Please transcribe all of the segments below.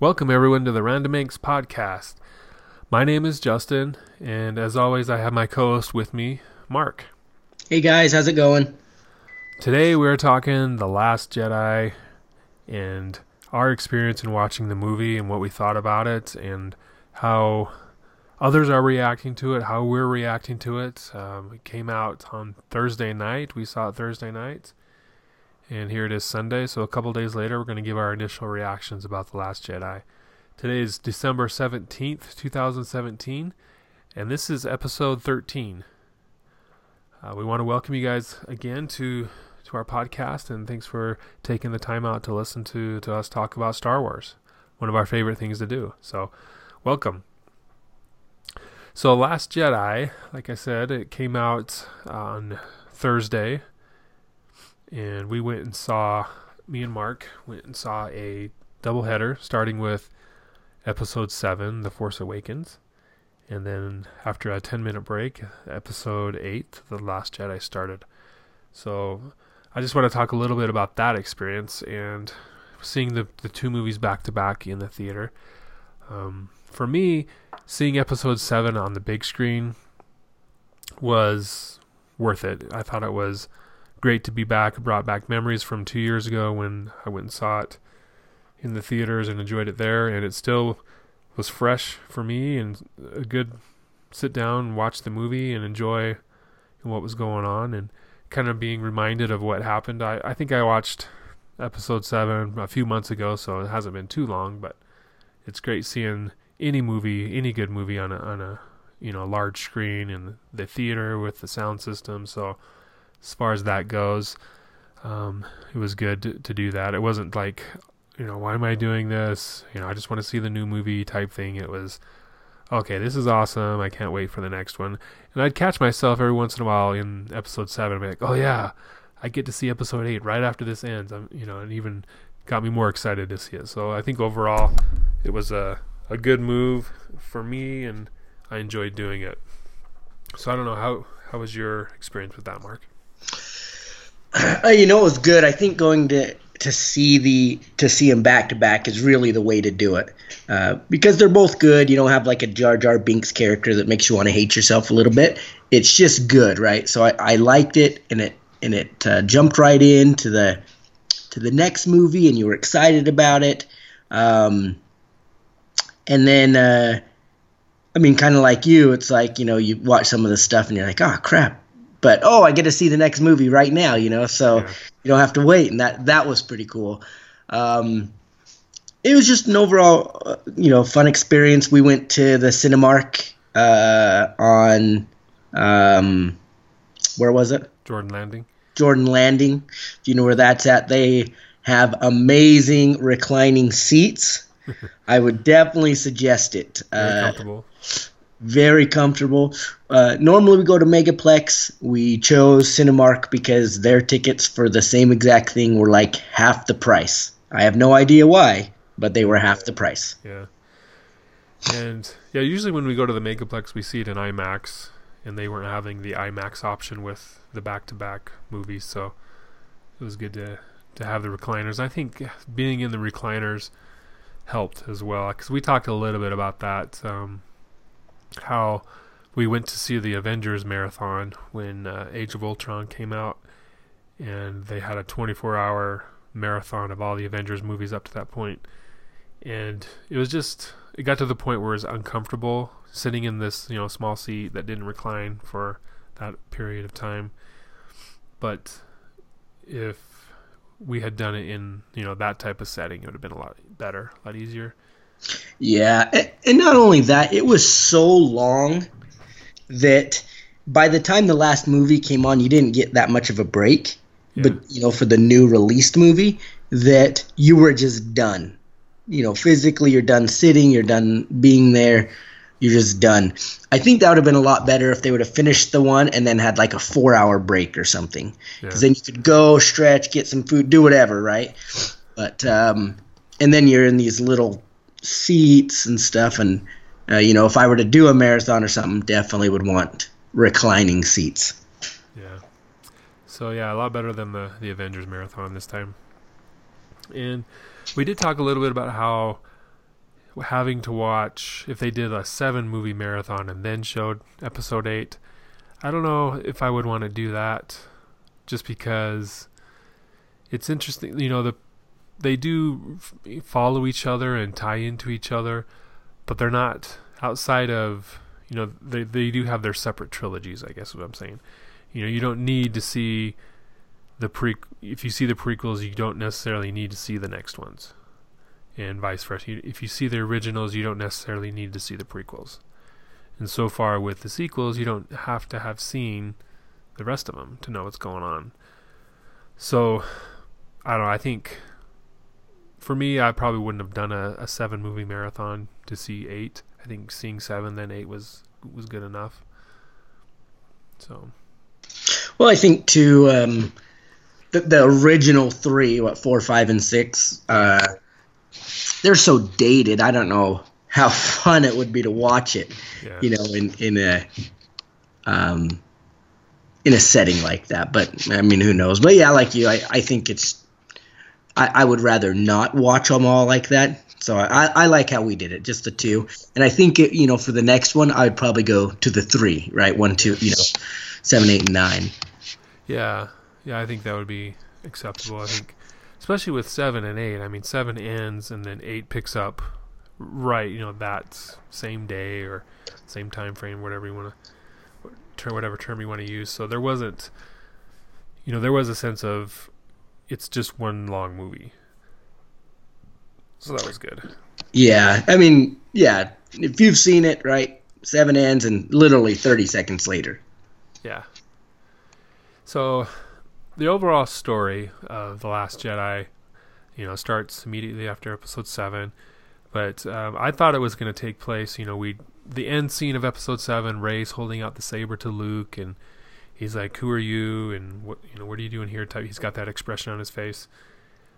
Welcome, everyone, to the Random Inks podcast. My name is Justin, and as always, I have my co host with me, Mark. Hey guys, how's it going? Today, we're talking The Last Jedi and our experience in watching the movie and what we thought about it, and how others are reacting to it, how we're reacting to it. Um, it came out on Thursday night. We saw it Thursday night. And here it is Sunday, so a couple days later, we're going to give our initial reactions about The Last Jedi. Today is December 17th, 2017, and this is episode 13. Uh, we want to welcome you guys again to, to our podcast, and thanks for taking the time out to listen to, to us talk about Star Wars, one of our favorite things to do. So, welcome. So, Last Jedi, like I said, it came out on Thursday, and we went and saw me and Mark went and saw a doubleheader starting with episode 7 The Force Awakens and then after a 10 minute break episode 8 The Last Jedi started. So I just want to talk a little bit about that experience and seeing the, the two movies back to back in the theater. Um, for me seeing episode 7 on the big screen was worth it. I thought it was great to be back. It brought back memories from two years ago when I went and saw it in the theaters and enjoyed it there, and it still was fresh for me and a good sit down watch the movie and enjoy what was going on and kind of being reminded of what happened. I, I think I watched episode seven a few months ago, so it hasn't been too long, but it's great seeing any movie, any good movie on a on a you know large screen in the theater with the sound system. So as far as that goes. Um, it was good to, to, do that. It wasn't like, you know, why am I doing this? You know, I just want to see the new movie type thing. It was, okay, this is awesome. I can't wait for the next one. And I'd catch myself every once in a while in episode seven, be like, oh yeah, I get to see episode eight right after this ends. I'm, you know, and even got me more excited to see it. So I think overall, it was a a good move for me, and I enjoyed doing it. So I don't know how how was your experience with that, Mark? Uh, you know, it was good. I think going to to see the to see them back to back is really the way to do it uh, because they're both good. You don't have like a Jar Jar Binks character that makes you want to hate yourself a little bit. It's just good, right? So I, I liked it, and it and it uh, jumped right into the to the next movie, and you were excited about it. Um, and then, uh, I mean, kind of like you, it's like you know you watch some of the stuff, and you're like, oh crap, but oh, I get to see the next movie right now, you know, so yeah. you don't have to wait, and that that was pretty cool. Um, it was just an overall, uh, you know, fun experience. We went to the Cinemark uh, on, um, where was it? Jordan Landing. Jordan Landing. Do you know where that's at? They have amazing reclining seats. I would definitely suggest it. Very uh, comfortable very comfortable. Uh, normally we go to Megaplex. We chose Cinemark because their tickets for the same exact thing were like half the price. I have no idea why, but they were half the price. Yeah. And yeah, usually when we go to the Megaplex, we see it in IMAX, and they weren't having the IMAX option with the back-to-back movies, so it was good to to have the recliners. I think being in the recliners helped as well because we talked a little bit about that. Um, how we went to see the Avengers marathon when uh, Age of Ultron came out, and they had a 24-hour marathon of all the Avengers movies up to that point, and it was just it got to the point where it was uncomfortable sitting in this you know small seat that didn't recline for that period of time, but if we had done it in you know that type of setting, it would have been a lot better, a lot easier. Yeah, and not only that, it was so long that by the time the last movie came on, you didn't get that much of a break. Yeah. But you know, for the new released movie, that you were just done. You know, physically, you're done sitting, you're done being there, you're just done. I think that would have been a lot better if they would have finished the one and then had like a four hour break or something. Because yeah. then you could go, stretch, get some food, do whatever, right? But, um, and then you're in these little seats and stuff. And uh, you know, if I were to do a marathon or something, definitely would want reclining seats. Yeah. So yeah, a lot better than the the Avengers marathon this time. And we did talk a little bit about how having to watch if they did a seven movie marathon and then showed episode eight. I don't know if I would want to do that, just because it's interesting. You know, the they do follow each other and tie into each other, but they're not outside of you know they they do have their separate trilogies. I guess is what I'm saying. You know, you don't need to see the pre. If you see the prequels, you don't necessarily need to see the next ones, and vice versa. If you see the originals, you don't necessarily need to see the prequels. And so far with the sequels, you don't have to have seen the rest of them to know what's going on. So, I don't know. I think for me, I probably wouldn't have done a, a seven movie marathon to see eight. I think seeing seven then eight was was good enough. So, well, I think to Um, the, the original three, what four, five, and six, uh, they're so dated. I don't know how fun it would be to watch it. Yeah. You know, in in a um, in a setting like that. But I mean, who knows? But yeah, like you, I, I think it's. I, I would rather not watch them all like that. So I, I like how we did it, just the two. And I think it, you know for the next one, I would probably go to the three, right? One, two, you know, seven, eight, and nine. Yeah, yeah, I think that would be acceptable. I think, especially with seven and eight. I mean, seven ends and then eight picks up right. You know, that same day or same time frame, whatever you want to term, whatever term you want to use. So there wasn't, you know, there was a sense of it's just one long movie. So that was good. Yeah, I mean, yeah, if you've seen it, right, seven ends and literally thirty seconds later. Yeah. So the overall story of The Last Jedi, you know, starts immediately after Episode Seven. But um, I thought it was going to take place. You know, we the end scene of Episode Seven, Rey's holding out the saber to Luke, and he's like, "Who are you?" and what you know, what are you doing here? Type. He's got that expression on his face.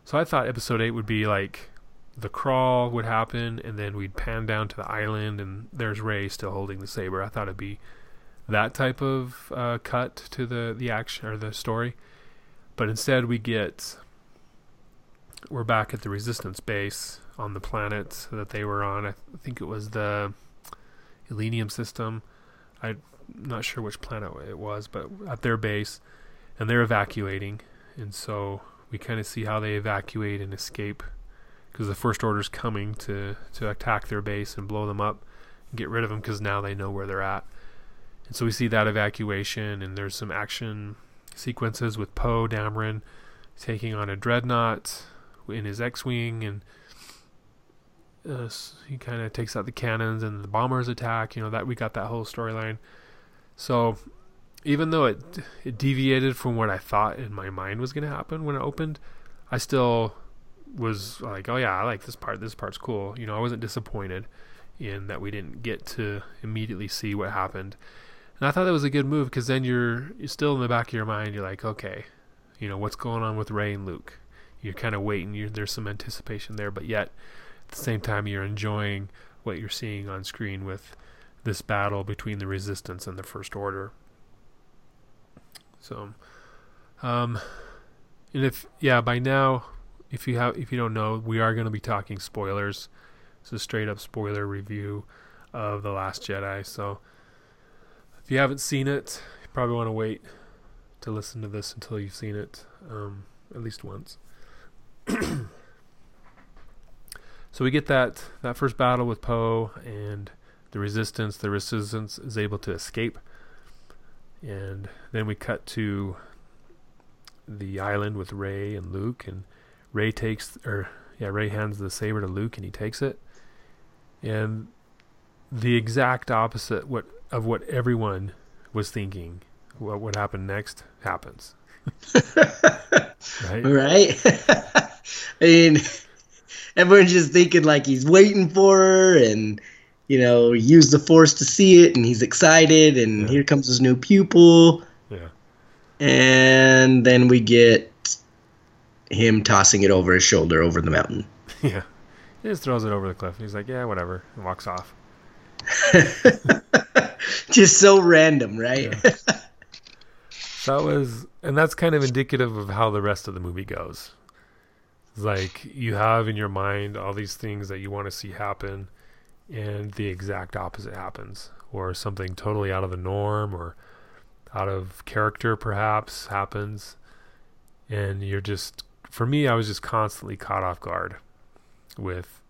So I thought Episode Eight would be like the crawl would happen, and then we'd pan down to the island, and there's Rey still holding the saber. I thought it'd be that type of uh, cut to the the action or the story. But instead, we get we're back at the resistance base on the planet that they were on. I think it was the Ileenium system. I'm not sure which planet it was, but at their base, and they're evacuating. And so we kind of see how they evacuate and escape because the First Order's coming to, to attack their base and blow them up and get rid of them because now they know where they're at. And so we see that evacuation, and there's some action sequences with Poe Dameron taking on a dreadnought in his X-wing, and uh, he kind of takes out the cannons, and the bombers attack. You know that we got that whole storyline. So even though it it deviated from what I thought in my mind was going to happen when it opened, I still was like, oh yeah, I like this part. This part's cool. You know, I wasn't disappointed in that we didn't get to immediately see what happened. And I thought that was a good move because then you're you're still in the back of your mind. You're like, okay, you know what's going on with Rey and Luke. You're kind of waiting. You're, there's some anticipation there, but yet at the same time you're enjoying what you're seeing on screen with this battle between the Resistance and the First Order. So, um, and if yeah, by now, if you have if you don't know, we are going to be talking spoilers. It's a straight up spoiler review of the Last Jedi. So if you haven't seen it, you probably want to wait to listen to this until you've seen it um, at least once. so we get that that first battle with Poe and the Resistance. The Resistance is able to escape, and then we cut to the island with Rey and Luke, and Rey takes or yeah, Rey hands the saber to Luke, and he takes it, and the exact opposite what of what everyone was thinking. What would happen next happens. right? Right. I mean, everyone's just thinking like he's waiting for her, and you know, use the force to see it, and he's excited, and yeah. here comes his new pupil. Yeah. And then we get him tossing it over his shoulder over the mountain. Yeah. He just throws it over the cliff. He's like, "Yeah, whatever," and walks off. Just so random, right? Yeah. that was, and that's kind of indicative of how the rest of the movie goes. like you have in your mind all these things that you want to see happen and the exact opposite happens or something totally out of the norm or out of character perhaps happens and you're just for me I was just constantly caught off guard with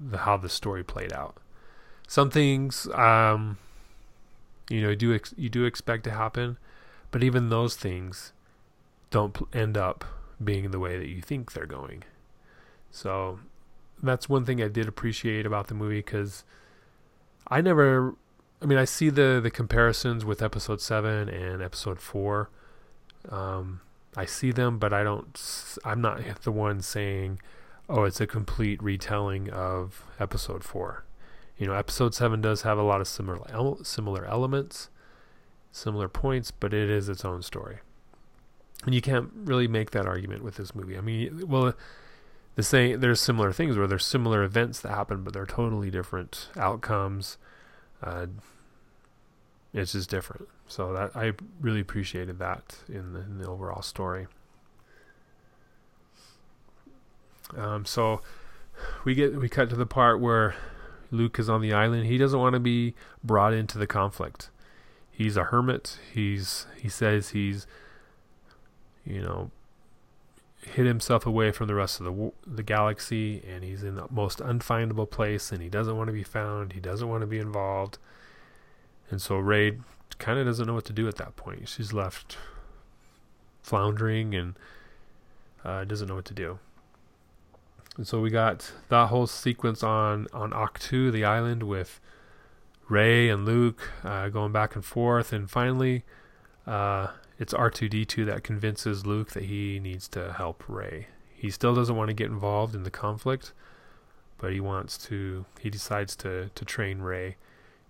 the, how the story played out some things um you know you do ex- you do expect to happen but even those things don't pl- end up being the way that you think they're going. So that's one thing I did appreciate about the movie because I never, I mean, I see the the comparisons with episode seven and episode four. Um, I see them, but I don't. I'm not the one saying, "Oh, it's a complete retelling of episode four. You know, episode seven does have a lot of similar similar elements, similar points, but it is its own story and you can't really make that argument with this movie. I mean, well, the same there's similar things where there's similar events that happen, but they're totally different outcomes. Uh, it's just different. So that I really appreciated that in the, in the overall story. Um, so we get we cut to the part where Luke is on the island. He doesn't want to be brought into the conflict. He's a hermit. He's he says he's you know, hid himself away from the rest of the the galaxy, and he's in the most unfindable place, and he doesn't want to be found. He doesn't want to be involved, and so Rey kind of doesn't know what to do at that point. She's left floundering and uh, doesn't know what to do. And so we got that whole sequence on on Ahch-To, the island, with Rey and Luke uh, going back and forth, and finally. Uh, it's R2D2 that convinces Luke that he needs to help Rey. He still doesn't want to get involved in the conflict, but he wants to he decides to to train Rey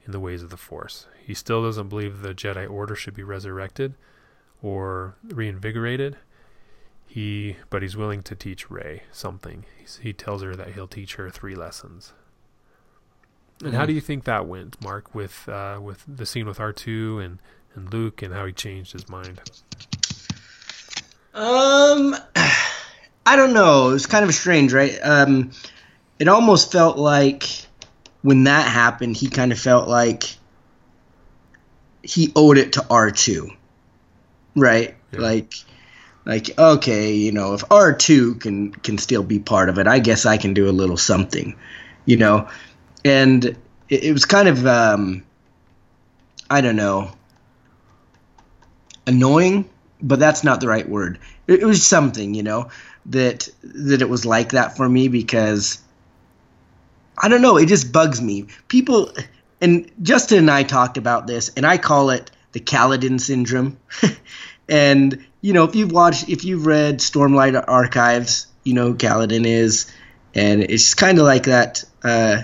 in the ways of the Force. He still doesn't believe the Jedi Order should be resurrected or reinvigorated. He but he's willing to teach Rey something. He's, he tells her that he'll teach her three lessons. And mm-hmm. how do you think that went, Mark, with uh, with the scene with R two and and Luke and how he changed his mind? Um, I don't know. It was kind of strange, right? Um, it almost felt like when that happened, he kind of felt like he owed it to R2, right? Yeah. Like, like okay, you know, if R2 can can still be part of it, I guess I can do a little something, you know. And it, it was kind of um, I don't know annoying, but that's not the right word. It, it was something, you know, that that it was like that for me because I don't know, it just bugs me. People and Justin and I talked about this, and I call it the Kaladin syndrome. and you know, if you've watched, if you've read Stormlight Archives, you know who Kaladin is, and it's kind of like that. Uh,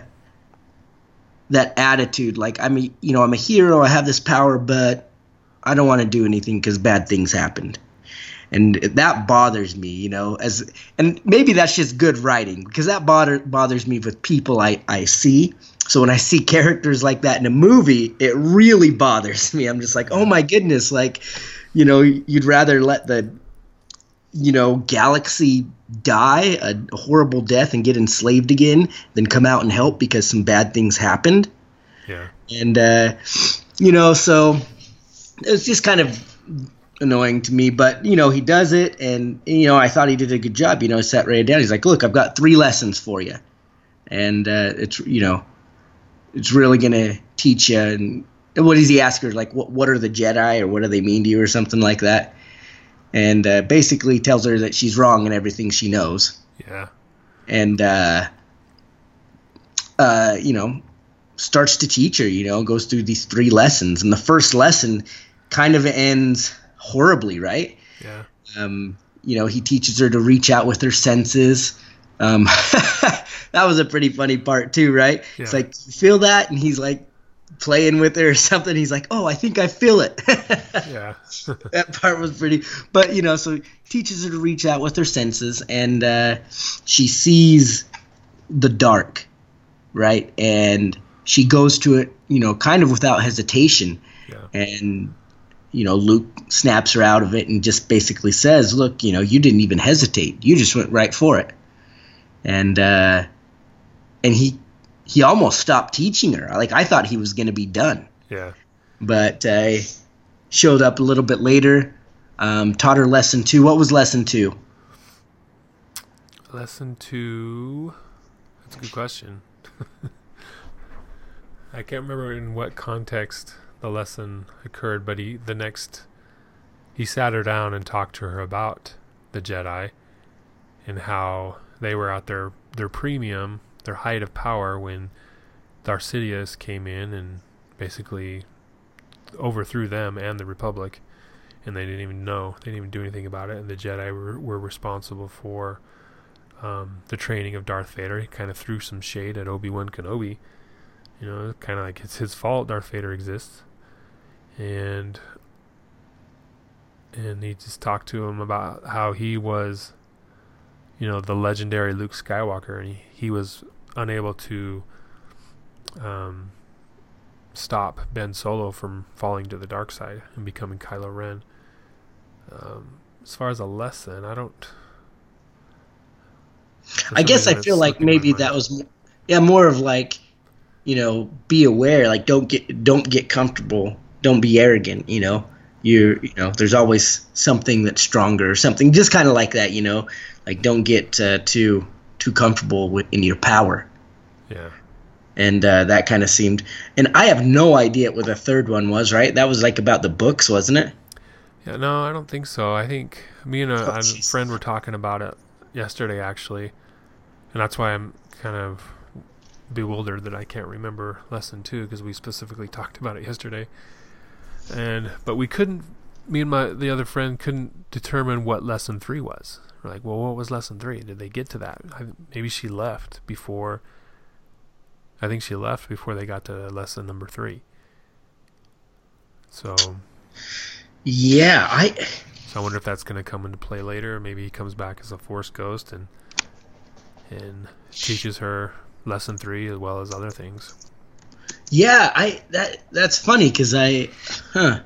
that attitude, like I'm a, you know, I'm a hero. I have this power, but I don't want to do anything because bad things happened. And that bothers me, you know, as and maybe that's just good writing because that bother, bothers me with people I, I see. So when I see characters like that in a movie, it really bothers me. I'm just like, oh my goodness, like, you know, you'd rather let the, you know, galaxy die a horrible death and get enslaved again than come out and help because some bad things happened. Yeah. And, uh, you know, so it's just kind of annoying to me, but you know he does it, and you know I thought he did a good job. You know, sat Rey down. He's like, "Look, I've got three lessons for you," and uh, it's you know, it's really gonna teach you. And, and what does he ask her? Like, what what are the Jedi, or what do they mean to you, or something like that? And uh, basically tells her that she's wrong in everything she knows. Yeah. And uh, uh, you know, starts to teach her. You know, goes through these three lessons, and the first lesson kind of ends horribly, right? Yeah. Um, you know, he teaches her to reach out with her senses. Um, that was a pretty funny part too, right? Yeah. It's like feel that, and he's like playing with her or something. He's like, "Oh, I think I feel it." yeah, that part was pretty. But you know, so teaches her to reach out with her senses, and uh, she sees the dark, right? And she goes to it, you know, kind of without hesitation. Yeah. And you know, Luke snaps her out of it and just basically says, "Look, you know, you didn't even hesitate. You just went right for it." And uh, and he he almost stopped teaching her. Like I thought he was going to be done. Yeah. But uh, showed up a little bit later, um, taught her lesson two. What was lesson two? Lesson two. That's a good question. I can't remember in what context the lesson occurred, but he the next he sat her down and talked to her about the Jedi and how they were at their their premium, their height of power when Darth Sidious came in and basically overthrew them and the Republic, and they didn't even know. They didn't even do anything about it. And the Jedi were, were responsible for um, the training of Darth Vader. He kind of threw some shade at Obi Wan Kenobi. You know, kind of like it's his fault Darth Vader exists, and and he just talked to him about how he was, you know, the legendary Luke Skywalker, and he, he was unable to um, stop Ben Solo from falling to the dark side and becoming Kylo Ren. Um, as far as a lesson, I don't. I guess I feel like maybe that was, yeah, more of like, you know, be aware. Like, don't get don't get comfortable. Don't be arrogant. You know, you you know, there's always something that's stronger or something. Just kind of like that. You know, like don't get uh, too too comfortable with in your power. Yeah and uh, that kind of seemed. And I have no idea what the third one was. Right? That was like about the books, wasn't it? Yeah, no, I don't think so. I think me and a, oh, a friend were talking about it yesterday, actually, and that's why I'm kind of bewildered that I can't remember lesson two because we specifically talked about it yesterday. And but we couldn't. Me and my the other friend couldn't determine what lesson three was. We're like, well, what was lesson three? Did they get to that? I, maybe she left before I think she left before they got to lesson number three. So. Yeah, I. So I wonder if that's going to come into play later. Maybe he comes back as a Force ghost and and teaches her lesson three as well as other things. Yeah, I that that's funny because I, huh.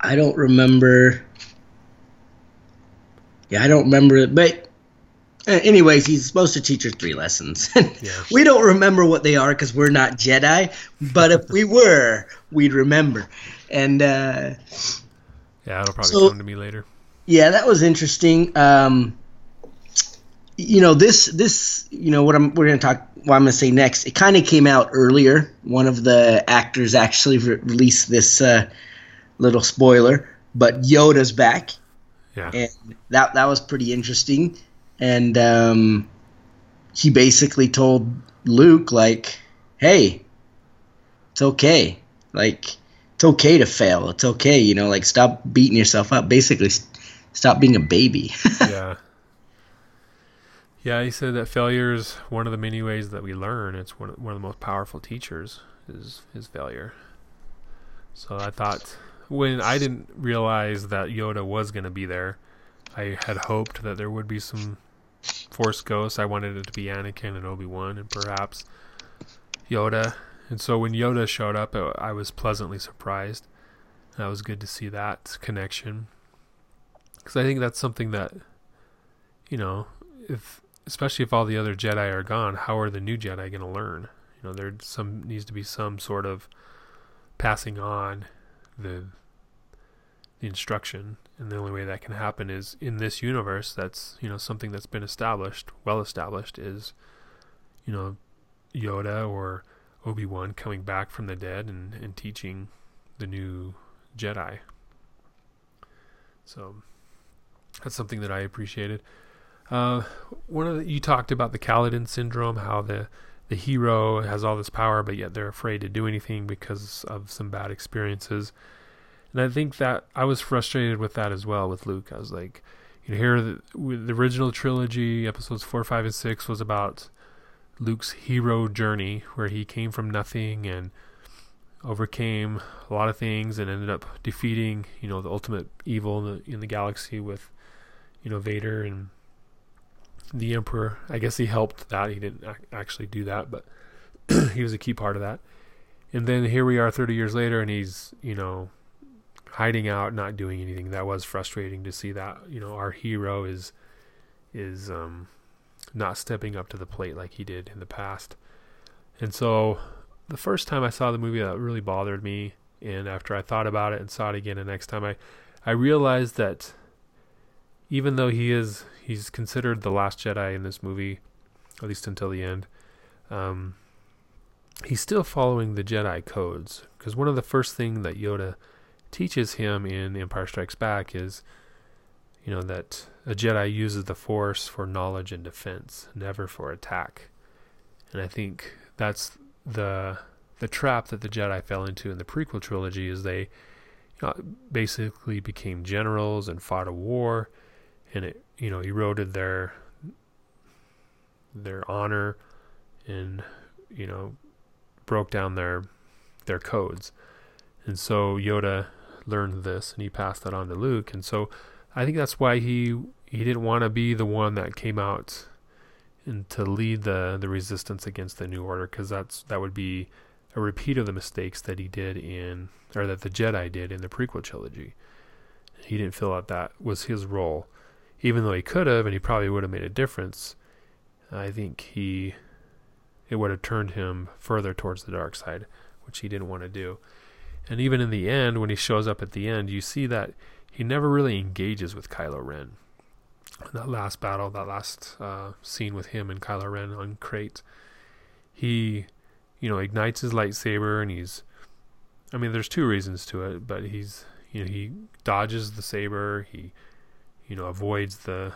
I don't remember. Yeah, I don't remember it, but uh, anyways, he's supposed to teach her three lessons. yeah. We don't remember what they are because we're not Jedi, but if we were, we'd remember. And uh, yeah, it'll probably so, come to me later. Yeah, that was interesting. Um, you know, this this you know what I'm we're gonna talk. What I'm gonna say next. It kind of came out earlier. One of the actors actually re- released this uh, little spoiler, but Yoda's back. Yeah, and that that was pretty interesting and um, he basically told Luke like, "Hey, it's okay. Like, it's okay to fail. It's okay. You know, like stop beating yourself up. Basically, stop being a baby." yeah. Yeah, he said that failure is one of the many ways that we learn. It's one of, one of the most powerful teachers is is failure. So I thought when I didn't realize that Yoda was going to be there, I had hoped that there would be some Force Ghosts. I wanted it to be Anakin and Obi Wan, and perhaps Yoda. And so when Yoda showed up, I was pleasantly surprised. That was good to see that connection, because I think that's something that, you know, if especially if all the other Jedi are gone, how are the new Jedi going to learn? You know, there some needs to be some sort of passing on the the instruction. And the only way that can happen is in this universe that's you know something that's been established well established is you know yoda or obi-wan coming back from the dead and, and teaching the new jedi. So that's something that i appreciated uh, one of the, you talked about the Kaladin syndrome, how the the hero has all this power, but yet they're afraid to do anything because of some bad experiences. And I think that I was frustrated with that as well with Luke. I was like, you know, here the, the original trilogy, episodes four, five, and six, was about Luke's hero journey, where he came from nothing and overcame a lot of things and ended up defeating, you know, the ultimate evil in the, in the galaxy with, you know, Vader and the Emperor. I guess he helped that. He didn't actually do that, but he was a key part of that. and then here we are 30 years later, and he's you know hiding out, not doing anything. That was frustrating to see that you know our hero is is um, not stepping up to the plate like he did in the past. And so the first time I saw the movie, that really bothered me. And after I thought about it and saw it again the next time, I I realized that even though he is he's considered the last Jedi in this movie, at least until the end, um, he's still following the Jedi codes. Because one of the first thing that Yoda teaches him in Empire Strikes Back is, you know, that a Jedi uses the Force for knowledge and defense, never for attack. And I think that's the the trap that the Jedi fell into in the prequel trilogy is they you know, basically became generals and fought a war, and it you know eroded their their honor and you know broke down their their codes. And so Yoda learned this and he passed that on to Luke. And so I think that's why he he didn't want to be the one that came out and to lead the the resistance against the new order because that's that would be a repeat of the mistakes that he did in or that the Jedi did in the prequel trilogy. He didn't feel that that was his role, even though he could have and he probably would have made a difference. I think he it would have turned him further towards the dark side, which he didn't want to do. And even in the end, when he shows up at the end, you see that he never really engages with Kylo Ren. That last battle, that last uh, scene with him and Kylo Ren on Crait, he, you know, ignites his lightsaber and he's, I mean, there's two reasons to it, but he's, you know, he dodges the saber, he, you know, avoids the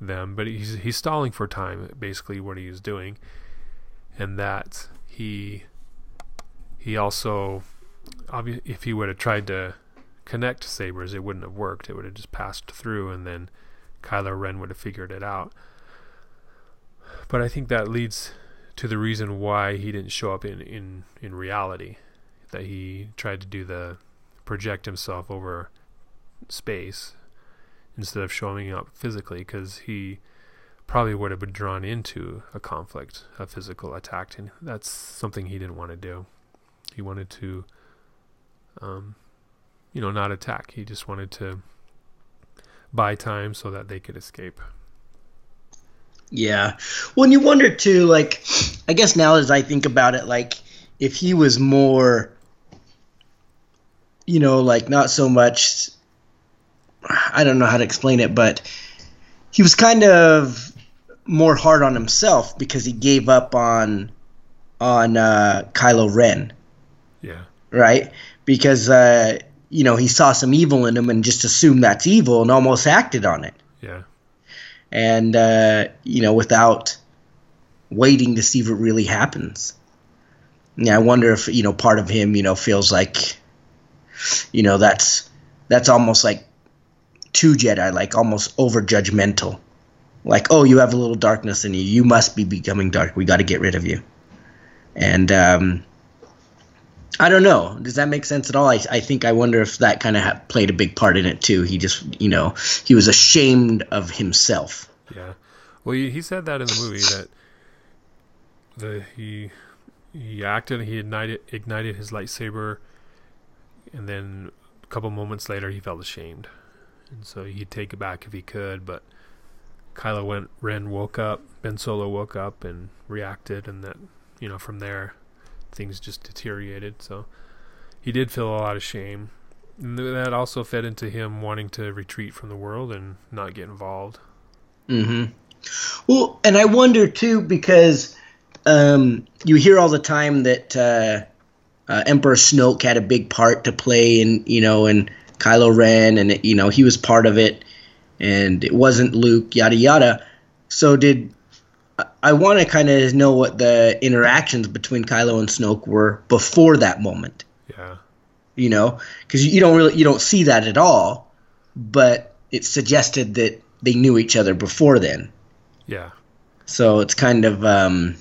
them, but he's he's stalling for time, basically what he's doing, and that he he also if he would have tried to connect sabers, it wouldn't have worked. It would have just passed through, and then Kylo Ren would have figured it out. But I think that leads to the reason why he didn't show up in, in, in reality. That he tried to do the project himself over space instead of showing up physically because he probably would have been drawn into a conflict, a physical attack, and that's something he didn't want to do. He wanted to um, you know, not attack. He just wanted to buy time so that they could escape. Yeah. When you wonder too, like, I guess now as I think about it, like, if he was more, you know, like, not so much, I don't know how to explain it, but he was kind of more hard on himself because he gave up on, on, uh, Kylo Ren. Yeah. Right? Because, uh, you know, he saw some evil in him and just assumed that's evil and almost acted on it. Yeah. And, uh, you know, without waiting to see what really happens. Yeah, I wonder if, you know, part of him, you know, feels like, you know, that's, that's almost like two Jedi, like almost over judgmental. Like, oh, you have a little darkness in you. You must be becoming dark. We got to get rid of you. And, um, I don't know. Does that make sense at all? I, I think I wonder if that kind of ha- played a big part in it too. He just, you know, he was ashamed of himself. Yeah. Well, he, he said that in the movie that the he he acted, he ignited ignited his lightsaber, and then a couple moments later he felt ashamed, and so he'd take it back if he could. But Kylo went, Ren woke up, Ben Solo woke up and reacted, and that you know from there things just deteriorated. So he did feel a lot of shame. And that also fed into him wanting to retreat from the world and not get involved. Mm-hmm. Well, and I wonder too because um, you hear all the time that uh, uh, Emperor Snoke had a big part to play in, you know, and Kylo Ren, and it, you know he was part of it, and it wasn't Luke, yada yada. So did I want to kind of know what the interactions between Kylo and Snoke were before that moment. Yeah. You know, because you don't really you don't see that at all, but it suggested that they knew each other before then. Yeah. So it's kind of, um,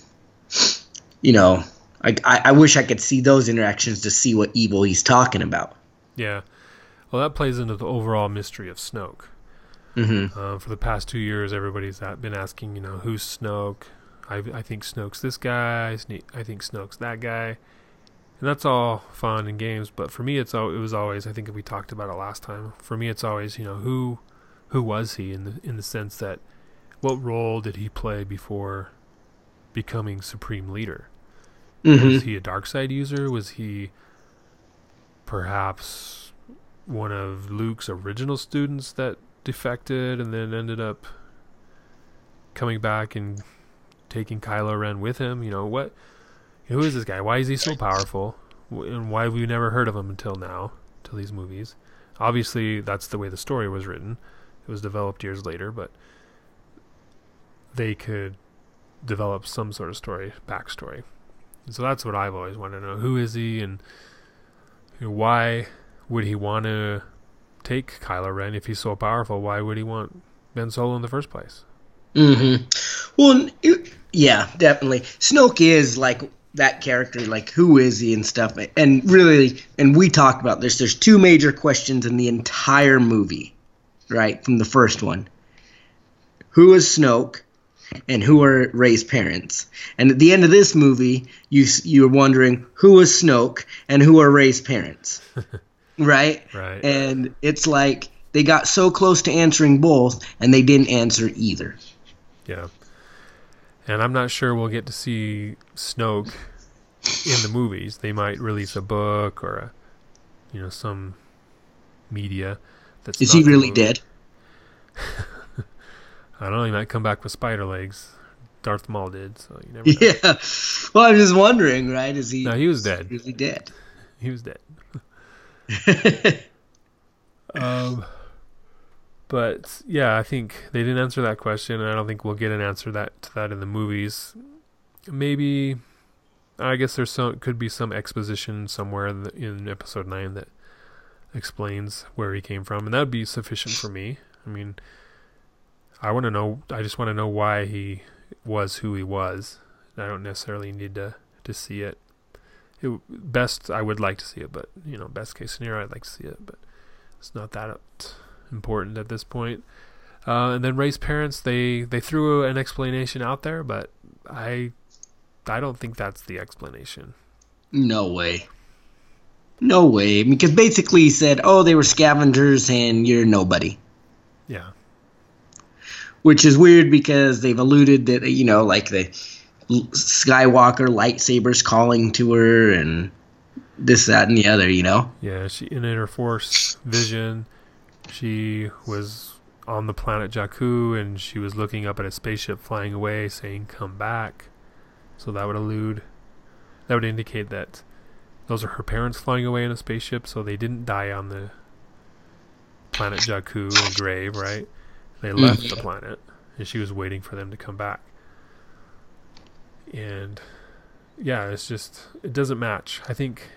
you know, I, I, I wish I could see those interactions to see what evil he's talking about. Yeah. Well, that plays into the overall mystery of Snoke. Mm-hmm. Uh, for the past two years, everybody's been asking, you know, who's Snoke? I, I think Snoke's this guy. I think Snoke's that guy. and that's all fun and games. But for me, it's al- it was always. I think we talked about it last time. For me, it's always you know who who was he in the in the sense that what role did he play before becoming supreme leader? Mm-hmm. Was he a dark side user? Was he perhaps one of Luke's original students that defected and then ended up coming back and taking Kylo Ren with him? You know what? Who is this guy? Why is he so powerful? And why have we never heard of him until now, till these movies? Obviously, that's the way the story was written. It was developed years later, but they could develop some sort of story, backstory. And so that's what I've always wanted to know. Who is he and you know, why would he want to take Kylo Ren if he's so powerful? Why would he want Ben Solo in the first place? Mm-hmm. Well, it- yeah, definitely. Snoke is like that character. Like, who is he and stuff? And really, and we talked about this. There's two major questions in the entire movie, right? From the first one, who is Snoke, and who are Rey's parents? And at the end of this movie, you you're wondering who is Snoke and who are Rey's parents, right? Right. And it's like they got so close to answering both, and they didn't answer either. Yeah. And I'm not sure we'll get to see Snoke in the movies. They might release a book or a, you know, some media that's Is he really dead? I don't know. He might come back with spider legs. Darth Maul did, so you never know. Yeah. Well, I'm just wondering, right? Is he? No, he was dead. Really dead? He was dead. Um, but yeah, I think they didn't answer that question, and I don't think we'll get an answer that to that in the movies. Maybe, I guess there's some could be some exposition somewhere in, the, in episode nine that explains where he came from, and that would be sufficient for me. I mean, I want to know. I just want to know why he was who he was. I don't necessarily need to to see it. It best I would like to see it, but you know, best case scenario, I'd like to see it, but it's not that important at this point. Uh, and then Rey's parents, they they threw an explanation out there, but I I don't think that's the explanation. no way. No way. Because basically he said, "Oh, they were scavengers, and you're nobody," Yeah, which is weird because they've alluded that you know, like the l- Skywalker lightsabers calling to her, and this, that, and the other. You know. yeah. She in her Force vision, she was on the planet Jakku, and she was looking up at a spaceship flying away, saying "Come back." So that would allude, that would indicate that those are her parents flying away in a spaceship, so they didn't die on the planet Jakku and grave, right? They left the mm-hmm. planet, and she was waiting for them to come back. And yeah, it's just it doesn't match. I think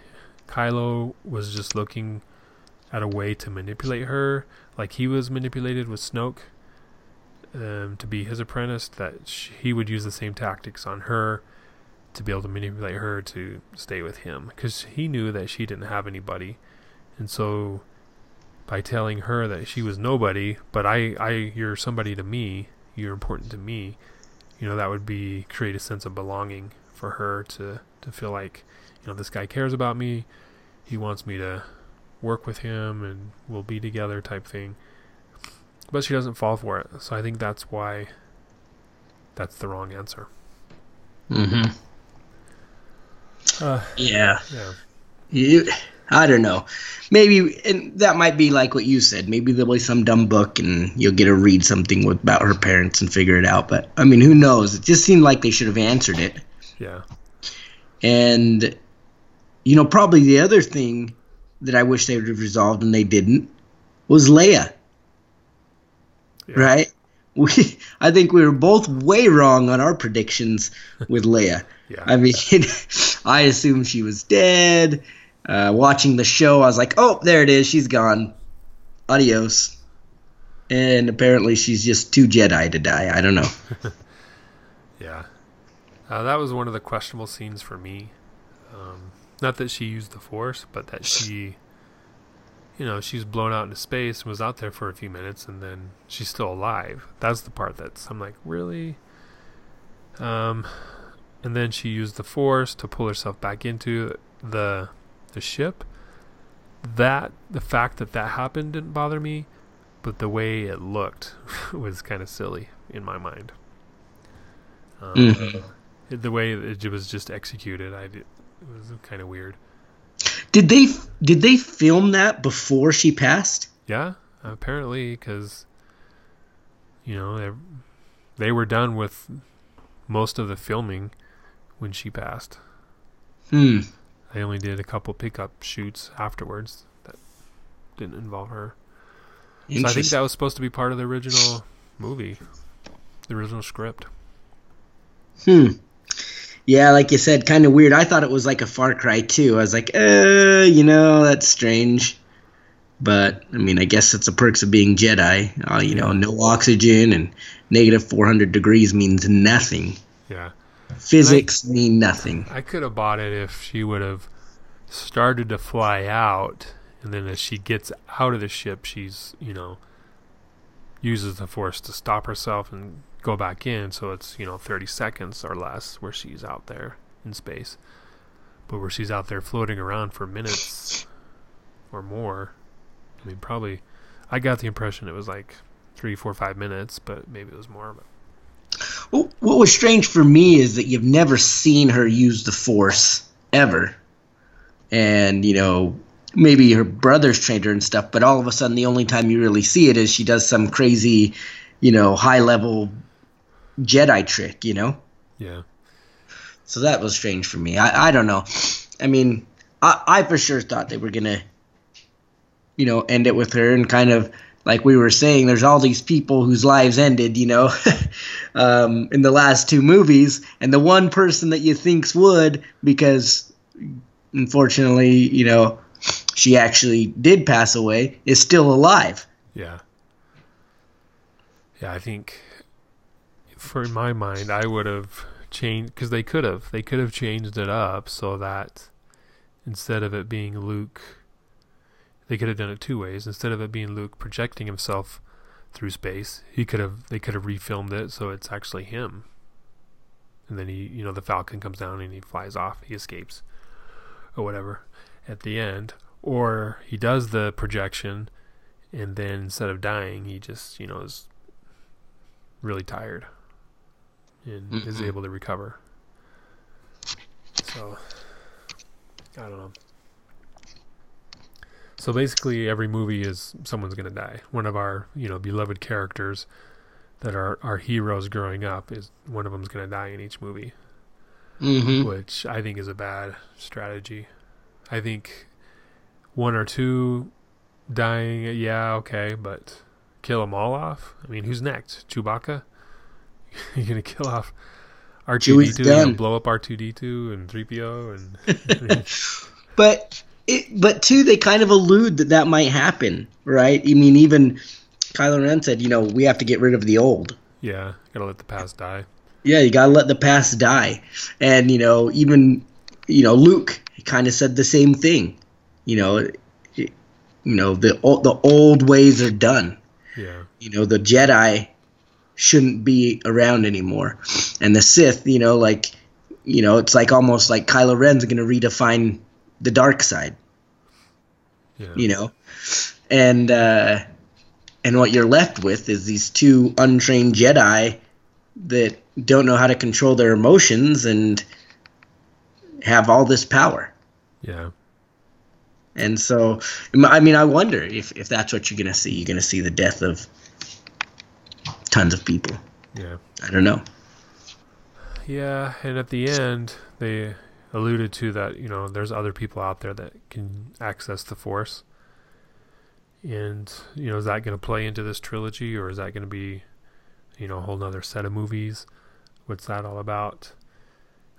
Kylo was just looking at a way to manipulate her, like he was manipulated with Snoke um, to be his apprentice. That sh he would use the same tactics on her to be able to manipulate her to stay with him, because he knew that she didn't have anybody, and so by telling her that she was nobody, but I, I, you're somebody to me, you're important to me, you know, that would be create a sense of belonging for her to to feel like, you know, this guy cares about me, he wants me to work with him and we'll be together type thing. But she doesn't fall for it. So I think that's why that's the wrong answer. Mm-hmm. Uh, Yeah. yeah. You, I don't know. Maybe, and that might be like what you said. Maybe there'll be some dumb book, and you'll get to read something about her parents and figure it out. But I mean, who knows? It just seemed like they should have answered it. Yeah. And you know, probably the other thing that I wish they would have resolved and they didn't was Leia. Yeah. Right? We, I think we were both way wrong on our predictions with Leia. Yeah. I mean, I assumed she was dead. Uh, watching the show, I was like, "Oh, there it is. She's gone. Adios." And apparently, she's just too Jedi to die. I don't know. Yeah. Uh, that was one of the questionable scenes for me. Um, not that she used the Force, but that she, you know, she's blown out into space and was out there for a few minutes and then she's still alive. That's the part that's, I'm like, really? Um, and then she used the Force to pull herself back into the the ship that the fact that that happened didn't bother me, but the way it looked was kind of silly in my mind. Um, Mhm. The way it was just executed, I did, it was kind of weird. Did they did they film that before she passed? Yeah, apparently, because you know they they were done with most of the filming when she passed. Hmm. They only did a couple pickup shoots afterwards that didn't involve her. So I think that was supposed to be part of the original movie, the original script. Hmm. Yeah, like you said, kind of weird. I thought it was like a Far Cry too. I was like, uh, you know, that's strange. But I mean, I guess it's the perks of being Jedi. Uh, you know, no oxygen and negative 400 degrees means nothing. Yeah, Physics mean nothing. I could have bought it if she would have started to fly out, and then as she gets out of the ship, she's you know uses the force to stop herself and go back in. So it's you know 30 seconds or less where she's out there in space, but where she's out there floating around for minutes or more. I mean, probably. I got the impression it was like three, four, five minutes, but maybe it was more. But What was strange for me is that you've never seen her use the Force ever. And, you know, maybe her brother's trained her and stuff, but all of a sudden the only time you really see it is she does some crazy, you know, high level Jedi trick, you know? yeah, So that was strange for me. I, I don't know. I mean, I, I for sure thought they were going to, you know, end it with her and kind of like we were saying, there's all these people whose lives ended, you know, um, in the last two movies, and the one person that you thinks would, because unfortunately, you know, she actually did pass away, is still alive. Yeah. Yeah, I think for my mind, I would have changed because they could have. They could have changed it up so that instead of it being Luke, they could have done it two ways. Instead of it being Luke projecting himself through space, he could have. They could have refilmed it so it's actually him. And then he, you know, the Falcon comes down and he flies off. He escapes, or whatever, at the end. Or he does the projection and then instead of dying, he just you know is really tired and is Mhm. able to recover. So I don't know. So basically, every movie is someone's gonna die. One of our you know beloved characters that are our heroes growing up is one of them's gonna die in each movie Mm-hmm. which I think is a bad strategy. I think one or two dying, yeah, okay, but kill them all off. I mean, who's next? Chewbacca? You're gonna kill off R two D two, you know, done. blow up R two D two and three PO, and But it, but too, they kind of allude that that might happen, right? I mean, even Kylo Ren said, you know, we have to get rid of the old. yeah, gotta let the past die. Yeah, you gotta let the past die, and you know, even you know, Luke kind of said the same thing. You know, it, you know, the the old ways are done. Yeah, You know, the Jedi shouldn't be around anymore, and the Sith, you know, like you know, it's like almost like Kylo Ren's gonna redefine the dark side. yeah, you know? And uh and what you're left with is these two untrained jedi that don't know how to control their emotions and have all this power. Yeah, and so i mean i wonder if if that's what you're gonna see. You're gonna see the death of tons of people. Yeah. i don't know. Yeah, and at the end, they alluded to that, you know, there's other people out there that can access the Force. And, you know, is that going to play into this trilogy or is that going to be, you know, a whole nother set of movies? What's that all about?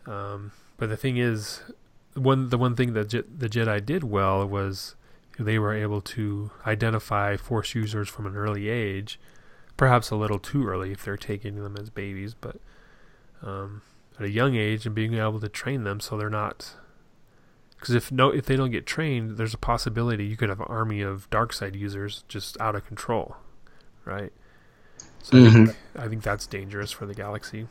Um, but the thing is, one the one thing that Je- the Jedi did well was they were able to identify Force users from an early age, perhaps a little too early if they're taking them as babies, but um, at a young age and being able to train them so they're not because if no if they don't get trained there's a possibility you could have an army of dark side users just out of control right so I, think, mm-hmm. I think that's dangerous for the galaxy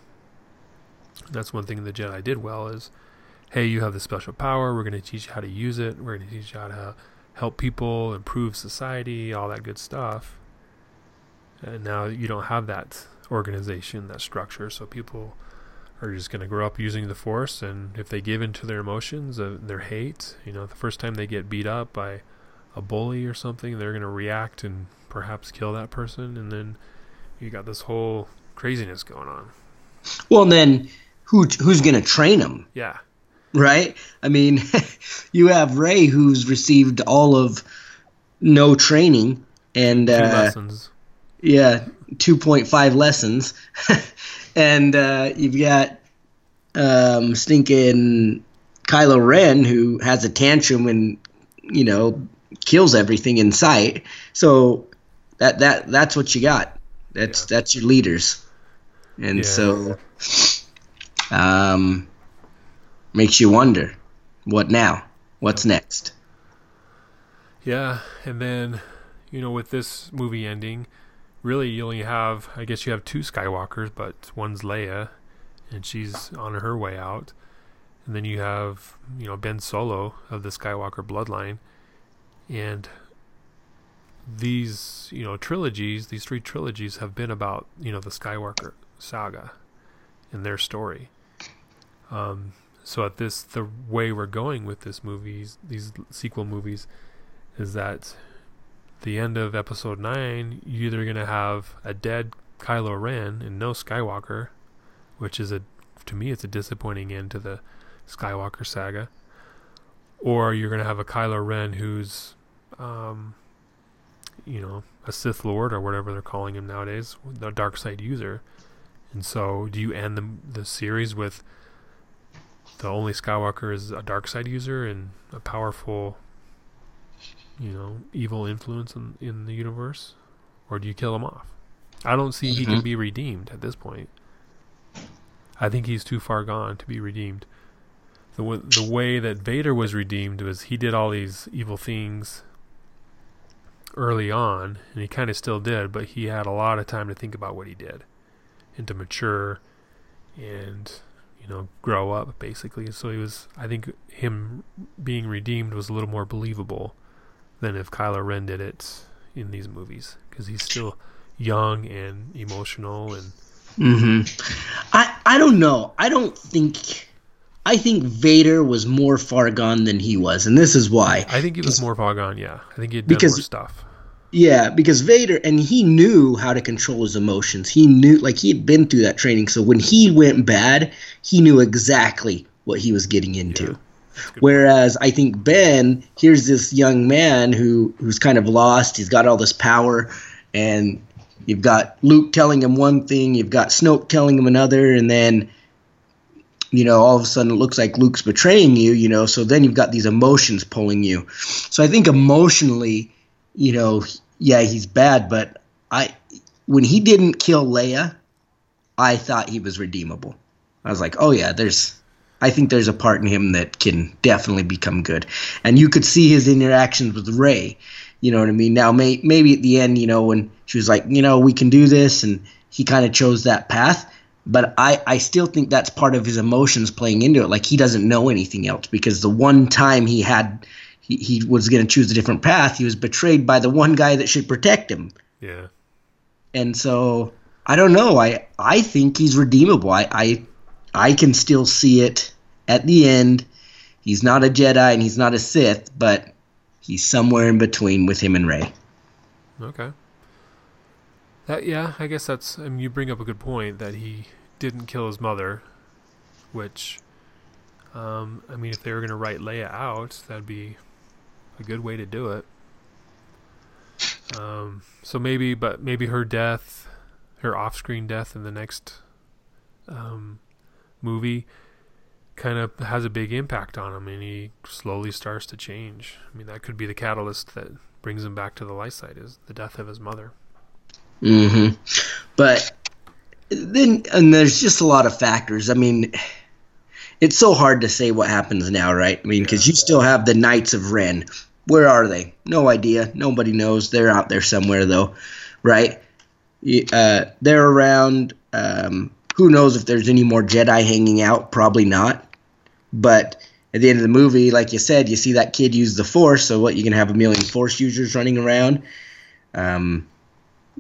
that's one thing the jedi did well is hey, you have this special power. We're going to teach you how to use it. We're going to teach you how to help people, improve society, all that good stuff. And now you don't have that organization, that structure. So people are just going to grow up using the force. And if they give into their emotions, uh, their hate, you know, the first time they get beat up by a bully or something, they're going to react and perhaps kill that person. And then you got this whole craziness going on. Well, and then who who's going to train them? Yeah. Right? I mean, you have Rey who's received all of no training and uh, lessons. Yeah, 2.5 lessons. and uh, you've got um, stinking Kylo Ren who has a tantrum and you know kills everything in sight. So that that that's what you got. That's Yeah. that's your leaders. And Yeah. so um makes you wonder what now? What's next? Yeah, and then, you know, with this movie ending, really you only have, I guess you have two Skywalkers, but one's Leia, and she's on her way out. And then you have, you know, Ben Solo of the Skywalker bloodline. And these, you know, trilogies, these three trilogies have been about, you know, the Skywalker saga and their story. Um, so at this, the way we're going with this movies, these sequel movies, is that the end of episode 9 you're either going to have a dead Kylo Ren and no Skywalker which is a to me it's a disappointing end to the Skywalker saga or you're going to have a Kylo Ren who's um you know a Sith Lord or whatever they're calling him nowadays the dark side user. And so do you end the the series with the only Skywalker is a dark side user and a powerful you know, evil influence in, in the universe? Or do you kill him off? I don't see he can Mhm. be redeemed at this point. I think he's too far gone to be redeemed. The, w- the way that Vader was redeemed was he did all these evil things early on, and he kind of still did, but he had a lot of time to think about what he did and to mature and, you know, grow up, basically. So he was, I think, him being redeemed was a little more believable than if Kylo Ren did it in these movies because he's still young and emotional and hmm I I don't know. I don't think. I think Vader was more far gone than he was, and this is why. I think he was more far gone. Yeah, I think he Because- more stuff. Yeah, because Vader and he knew how to control his emotions. He knew, like he had been through that training. So when he went bad, he knew exactly what he was getting into. Yeah, That's a good Whereas I think Ben, here's this young man who who's kind of lost. He's got all this power, and you've got Luke telling him one thing, you've got Snoke telling him another, and then you know all of a sudden it looks like Luke's betraying you. You know, so then you've got these emotions pulling you. So I think emotionally, you know, yeah, he's bad, but I when he didn't kill Leia, I thought he was redeemable. I was like, oh yeah, there's I think there's a part in him that can definitely become good. And you could see his interactions with Rey. You know what I mean? Now, may, maybe at the end, you know, when she was like, you know, we can do this, and he kind of chose that path. But I, I still think that's part of his emotions playing into it. Like he doesn't know anything else because the one time he had, he, he was going to choose a different path, he was betrayed by the one guy that should protect him. Yeah, And so I don't know. I I think he's redeemable. I I, I can still see it at the end. He's not a Jedi and he's not a Sith, but he's somewhere in between with him and Rey. okay. That yeah, I guess that's. I mean, you bring up a good point that he didn't kill his mother, which, um, I mean, if they were gonna write Leia out, that'd be a good way to do it. Um, so maybe, but maybe her death, her off-screen death in the next um, movie, kind of has a big impact on him, and he slowly starts to change. I mean, that could be the catalyst that brings him back to the light side is the death of his mother. hmm But then, and there's just a lot of factors. I mean, it's so hard to say what happens now, right? I mean, because you still have the Knights of Ren. Where are they? No idea. Nobody knows. They're out there somewhere, though, right? Uh, they're around. Um, who knows if there's any more Jedi hanging out? Probably not. but at the end of the movie, like you said, you see that kid use the Force. So what? You can have a million Force users running around. Um,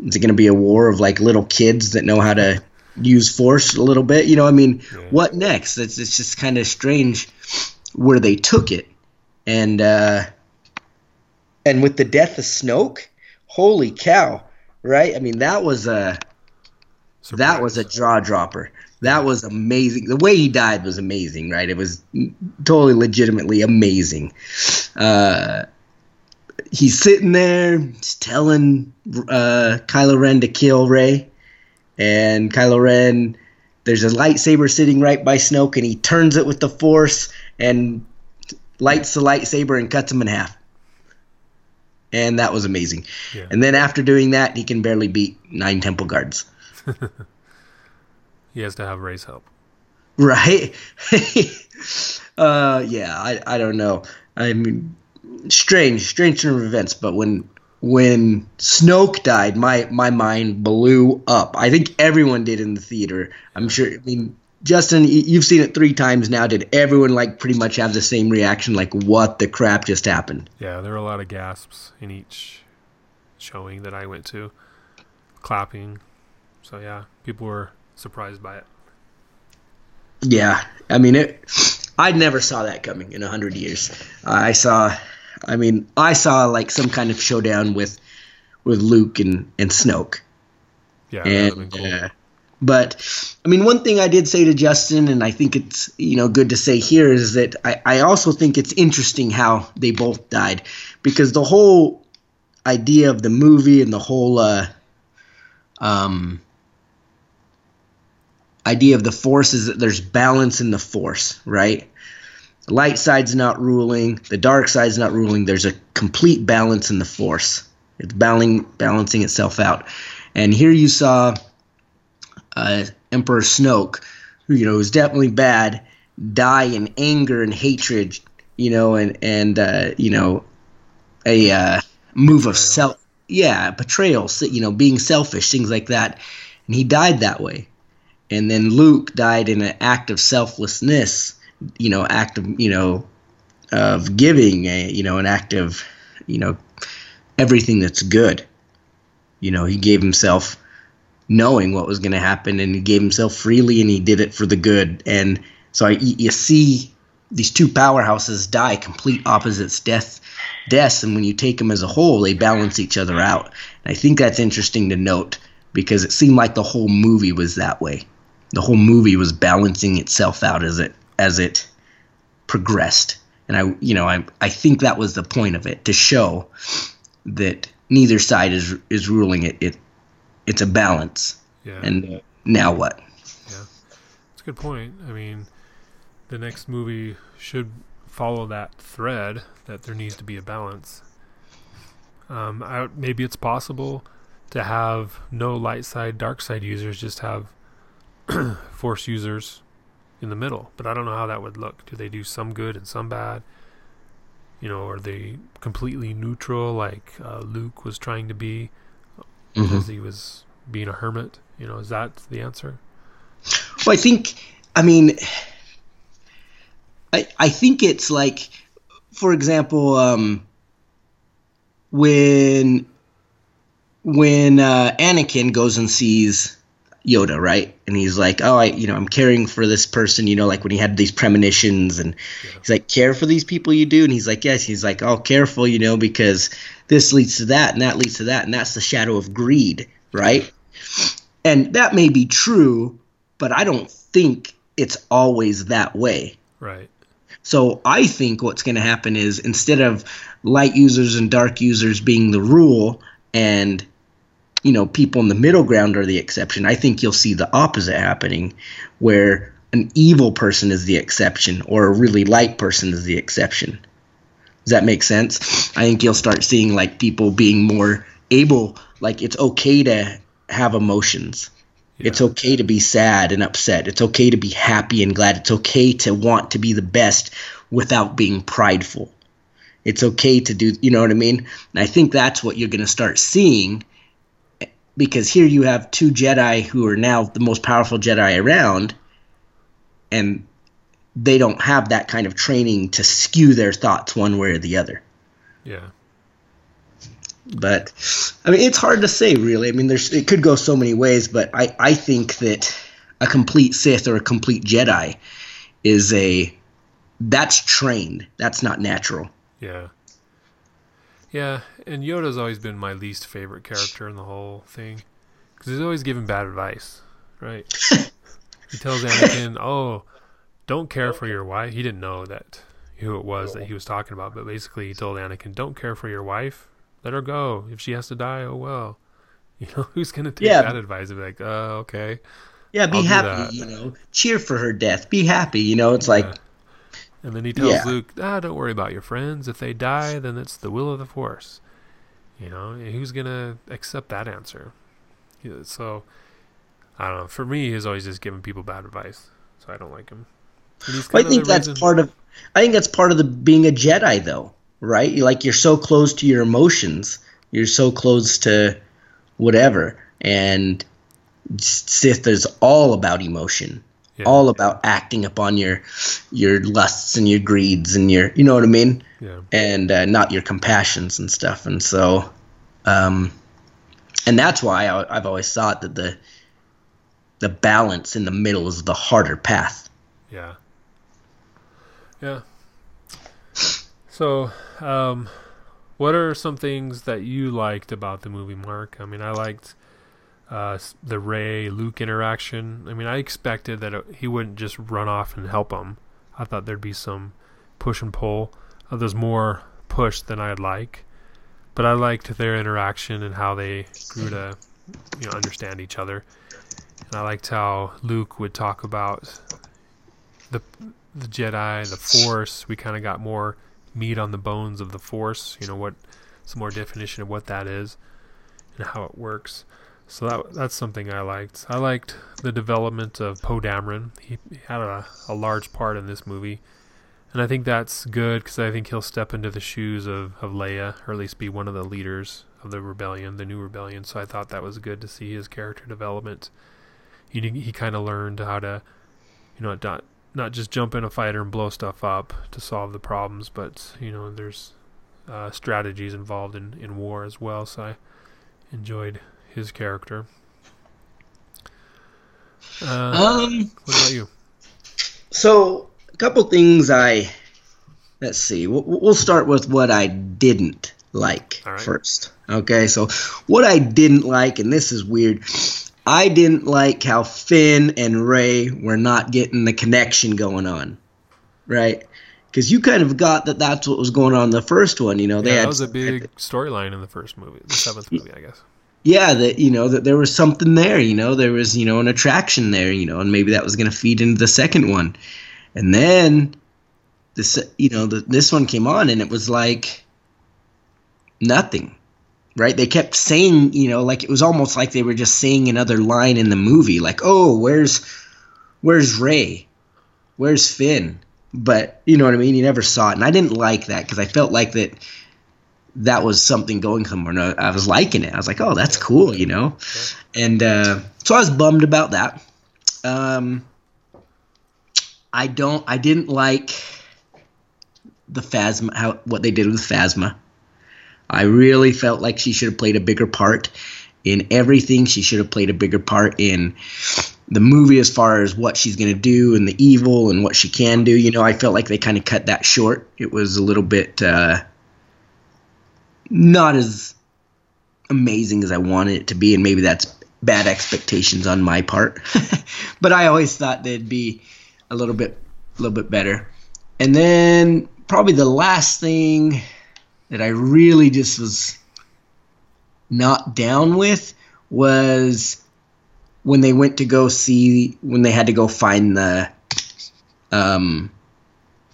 is it going to be a war of like little kids that know how to use Force a little bit? You know, I mean, yeah. what next? It's it's just kind of strange where they took it, and uh, and with the death of Snoke, holy cow! Right? I mean, that was a Surprise. that was a jaw dropper that was amazing. The way he died was amazing, right? It was totally legitimately amazing. Uh, he's sitting there telling uh, Kylo Ren to kill Rey, and Kylo Ren, there's a lightsaber sitting right by Snoke, and he turns it with the Force and lights the lightsaber and cuts him in half. And that was amazing. Yeah. And then after doing that, he can barely beat nine temple guards. He has to have Rey's help. Right? uh, yeah, I, I don't know. I mean, strange, strange turn of events. But when when Snoke died, my my mind blew up. I think everyone did in the theater. I'm sure. I mean, Justin, you've seen it three times now. Did everyone like pretty much have the same reaction? Like, what the crap just happened? Yeah, there were a lot of gasps in each showing that I went to, clapping. So yeah, people were surprised by it. Yeah, I mean it. I never saw that coming in a hundred years. Uh, I saw, I mean, I saw like some kind of showdown with with Luke and and Snoke. Yeah, and, cool. uh, but I mean, one thing I did say to Justin, and I think it's you know good to say here is that I, I also think it's interesting how they both died because the whole idea of the movie and the whole uh, um, idea of the force is that there's balance in the force, right? The light side's not ruling, the dark side's not ruling. There's a complete balance in the force. It's balancing balancing itself out. And here you saw uh, Emperor Snoke, who you know is definitely bad, die in anger and hatred, you know, and and uh, you know a uh, move of self, yeah, betrayal, you know, being selfish, things like that. And he died that way and then Luke died in an act of selflessness, you know, act of you know of giving, a, you know, an act of you know everything that's good. You know, he gave himself knowing what was going to happen, and he gave himself freely, and he did it for the good. And so I, you see these two powerhouses die complete opposites, death, deaths, and when you take them as a whole, they balance each other out. And I think that's interesting to note because it seemed like the whole movie was that way the whole movie was balancing itself out as it as it progressed. And I, you know, I I think that was the point of it to show that neither side is is ruling it. It it's a balance. Yeah. And now what? Yeah, it's a good point. I mean, the next movie should follow that thread that there needs to be a balance. Um, I, maybe it's possible to have no light side, dark side users, just have force users in the middle. But I don't know how that would look. Do they do some good and some bad? You know, are they completely neutral like uh, Luke was trying to be mm-hmm. because he was being a hermit? You know, is that the answer? Well, I think, I mean, I, I think it's like, for example, um, when when uh, Anakin goes and sees Yoda, right? And he's like, "Oh, I, you know, I'm caring for this person, you know, like when he had these premonitions and yeah. he's like, "Care for these people you do?" And he's like, "Yes." He's like, "Oh, careful, you know, because this leads to that and that leads to that and that's the shadow of greed, right?" And that may be true, but I don't think it's always that way. Right. So I think what's going to happen is instead of light users and dark users being the rule and you know, people in the middle ground are the exception. I think you'll see the opposite happening, where an evil person is the exception or a really light person is the exception. Does that make sense? I think you'll start seeing like people being more able, like it's okay to have emotions. Yeah. It's okay to be sad and upset. It's okay to be happy and glad. It's okay to want to be the best without being prideful. It's okay to do, you know what I mean? And I think that's what you're going to start seeing because here you have two Jedi who are now the most powerful Jedi around, and they don't have that kind of training to skew their thoughts one way or the other. Yeah. But I mean, it's hard to say, really. I mean, there's it could go so many ways, but I I think that a complete Sith or a complete Jedi is a that's trained. That's not natural. Yeah. Yeah, and Yoda's always been my least favorite character in the whole thing because he's always giving bad advice, right? he tells Anakin, "Oh, don't care for your wife." He didn't know that who it was that he was talking about, but basically he told Anakin, "Don't care for your wife. Let her go. If she has to die, oh well." You know, who's gonna take Yeah. that advice and be like, "Uh, okay." Yeah, be I'll happy. You know, cheer for her death. Be happy. You know, it's like Yeah. And then he tells Yeah. Luke, "Ah, don't worry about your friends. If they die, then it's the will of the Force." You know, who's gonna accept that answer? So, I don't know. For me, he's always just giving people bad advice, so I don't like him. I think that's reason- part of. I think that's part of the being a Jedi, though, right? You like you're so close to your emotions. You're so close to whatever, and Sith is all about emotion, Yeah. all about acting upon your your lusts and your greeds and your, you know what I mean, Yeah, and uh, not your compassions and stuff. And so, um, and that's why I, I've always thought that the the balance in the middle is the harder path. yeah, yeah. So, um, what are some things that you liked about the movie, Mark? I mean, I liked uh, the Rey Luke interaction. I mean, I expected that it, he wouldn't just run off and help him. I thought there'd be some push and pull. Uh, there's more push than I'd like, but I liked their interaction and how they grew to, you know, understand each other. And I liked how Luke would talk about the the Jedi, the Force. We kind of got more meat on the bones of the Force. You know what? Some more definition of what that is and how it works. So that that's something I liked. I liked the development of Poe Dameron. He, he had a, a large part in this movie, and I think that's good because I think he'll step into the shoes of of Leia, or at least be one of the leaders of the rebellion, the new rebellion. So I thought that was good to see his character development. He he kind of learned how to, you know, not not just jump in a fighter and blow stuff up to solve the problems, but you know, there's uh, strategies involved in, in war as well. So I enjoyed his character. Uh, Um. what about you? So, a couple things I let's see. We'll, we'll start with what I didn't like right. first. Okay, so what I didn't like, and this is weird. I didn't like how Finn and Rey were not getting the connection going on, right? Because you kind of got that that's what was going on in the first one. You know, they Yeah, had that was a big storyline in the first movie, the seventh movie, I guess. Yeah that you know that there was something there you know there was you know an attraction there you know and maybe that was going to feed into the second one. And then this you know the, this one came on and it was like nothing right? They kept saying you know like it was almost like they were just saying another line in the movie like oh where's where's Rey? Where's finn? But you know what i mean? You never saw it. And i didn't like that because i felt like that that was something going somewhere. And I I was liking it. I was like, oh, that's cool, you know? And uh, so I was bummed about that. Um, I don't, I didn't like the Phasma, how, what they did with Phasma. I really felt like she should have played a bigger part in everything. She should have played a bigger part in the movie as far as what she's going to do and the evil and what she can do. You know, I felt like they kind of cut that short. It was a little bit uh, not as amazing as I wanted it to be, and maybe that's bad expectations on my part. but I always thought they'd be a little bit, a little bit better. And then probably the last thing that I really just was not down with was when they went to go see when they had to go find the um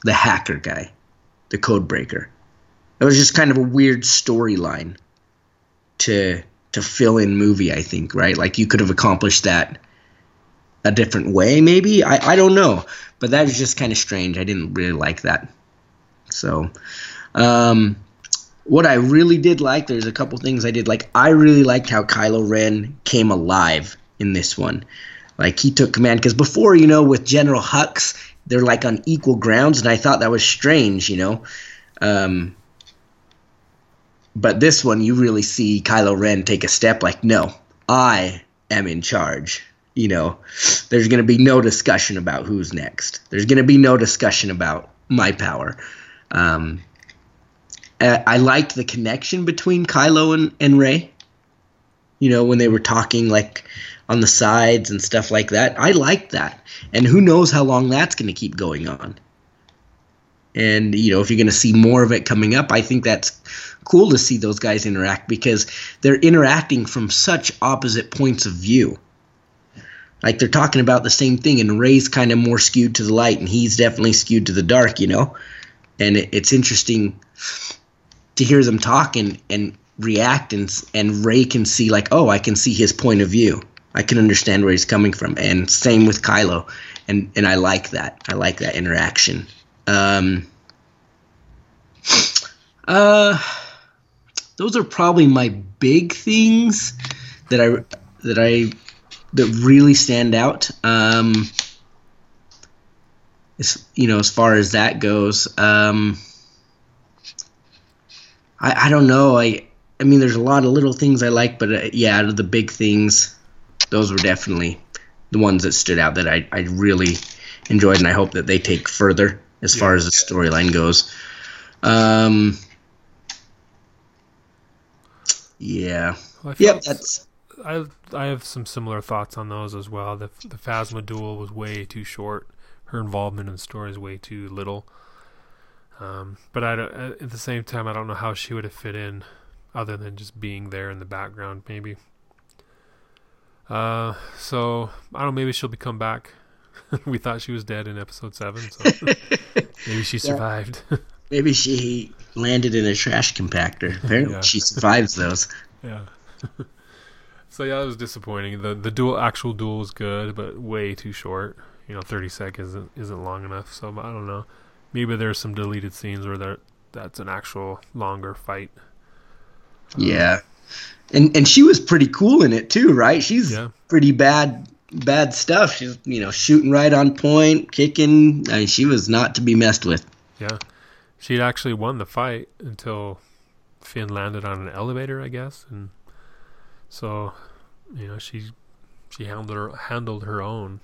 the hacker guy, the code breaker. It was just kind of a weird storyline to to fill in movie, I think, right? Like you could have accomplished that a different way, maybe. I, I don't know. But that is just kind of strange. I didn't really like that. So um what I really did like, there's a couple things I did like. I really liked how Kylo Ren came alive in this one. Like he took command because before, you know, with General Hux, they're like on equal grounds, and I thought that was strange, you know. Um, but this one, you really see Kylo Ren take a step like, no, I am in charge. You know, there's going to be no discussion about who's next. There's going to be no discussion about my power. Um, I liked the connection between Kylo and, and Rey. You know, when they were talking like on the sides and stuff like that. I liked that. And who knows how long that's going to keep going on. And, you know, if you're going to see more of it coming up, I think that's cool to see those guys interact because they're interacting from such opposite points of view. Like they're talking about the same thing, and Rey's kind of more skewed to the light, and he's definitely skewed to the dark, you know? And it, it's interesting to hear them talk and, and react, and, and Rey can see, like, oh, I can see his point of view. I can understand where he's coming from, and same with Kylo, and and I like that. I like that interaction. Um, uh, those are probably my big things that I that I that really stand out. Um, as, you know, as far as that goes, um, I I don't know. I I mean, there's a lot of little things I like, but uh, yeah, out of the big things, those were definitely the ones that stood out that I, I really enjoyed, and I hope that they take further as yeah. far as the storyline goes. Um, yeah. Well, yep, that's. I I have some similar thoughts on those as well. The the Phasma duel was way too short. Her involvement in the story is way too little. Um, but I don't, at the same time, I don't know how she would have fit in, other than just being there in the background, maybe. Uh, so I don't know. Maybe she'll become back. we thought she was dead in episode seven, so maybe she survived. maybe she landed in a trash compactor. Apparently, yeah. she survives those. Yeah. so yeah, it was disappointing. the The duel, actual duel, was good, but way too short. You know, thirty seconds isn't, isn't long enough. So I don't know. Maybe there's some deleted scenes where there that's an actual longer fight. Yeah. And and she was pretty cool in it too, right? She's yeah. pretty bad bad stuff. She's you know shooting right on point, kicking. I mean, she was not to be messed with. Yeah, she actually won the fight until Finn landed on an elevator, I guess, and so you know she she handled her handled her own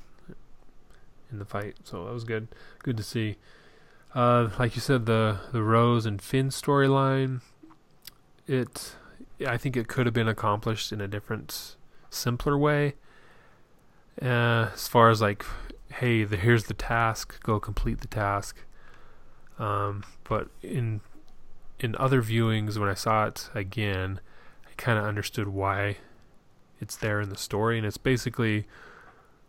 in the fight. So that was good. Good to see. Uh, like you said, the the Rose and Finn storyline. It I think it could have been accomplished in a different, simpler way. Uh, as far as like, hey, the, here's the task, go complete the task. Um, but in in other viewings, when I saw it again, I kind of understood why it's there in the story, and it's basically,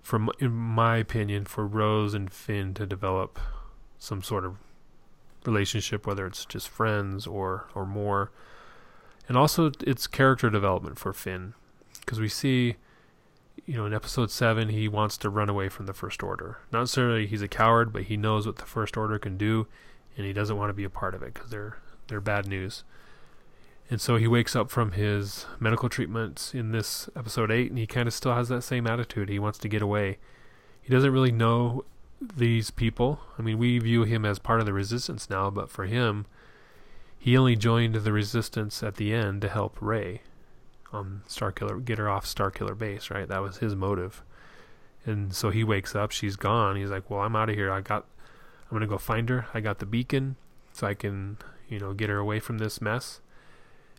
from in my opinion, for Rose and Finn to develop some sort of relationship, whether it's just friends or or more. And also it's character development for Finn. Because we see you know in episode 7 he wants to run away from the first order. Not necessarily he's a coward but he knows what the first order can do and he doesn't want to be a part of it because they're they're bad news and so he wakes up from his medical treatment in this episode 8 and he kind of still has that same attitude he wants to get away he doesn't really know these people i mean we view him as part of the resistance now but for him he only joined the resistance at the end to help Rey on Starkiller, get her off Starkiller base, right? That was his motive. And so he wakes up, she's gone. He's like, "Well, I'm out of here. I got I'm to go find her. I got the beacon so I can, you know, get her away from this mess."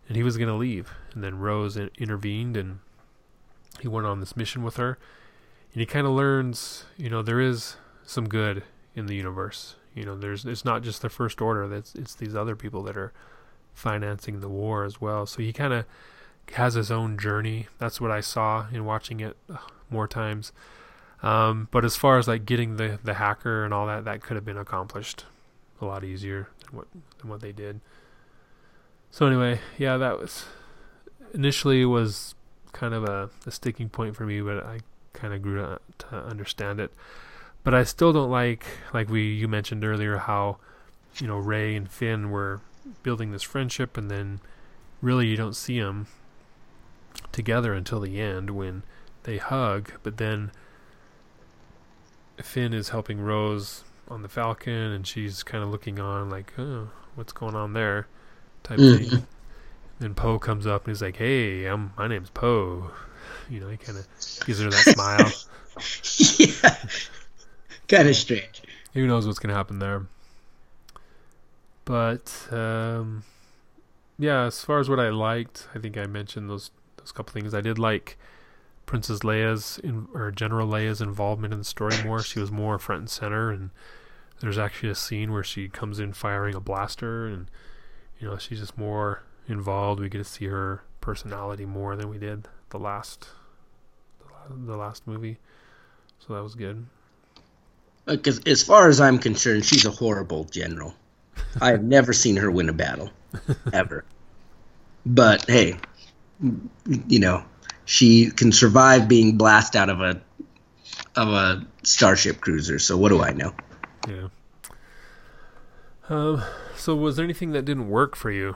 And he was to leave. And then Rose in- intervened and he went on this mission with her. And he kind of learns, you know, there is some good in the universe. You know, there's it's not just the first order. That's it's these other people that are financing the war as well. So he kind of has his own journey. That's what I saw in watching it uh, more times. Um, but as far as like getting the the hacker and all that, that could have been accomplished a lot easier than what than what they did. So anyway, yeah, that was initially was kind of a, a sticking point for me, but I kind of grew to, to understand it. But I still don't like like we you mentioned earlier how you know Rey and Finn were building this friendship and then really you don't see them together until the end when they hug, but then Finn is helping Rose on the Falcon, and she's kind of looking on, like, oh, what's going on there, type Mhm. thing. Then Poe comes up and he's like, "Hey, I'm my name's Poe." You know, he kind of gives her that smile. yeah. Kind of strange. Who knows what's gonna happen there? But um, yeah, as far as what I liked, I think I mentioned those those couple things. I did like Princess Leia's in, or General Leia's involvement in the story more. She was more front and center, and there's actually a scene where she comes in firing a blaster, and you know she's just more involved. We get to see her personality more than we did the last the last movie, so that was good. Because as far as I'm concerned, she's a horrible general. I have never seen her win a battle, ever. But hey, you know, she can survive being blasted out of a of a starship cruiser. So what do I know? Yeah. Um. So, was there anything that didn't work for you?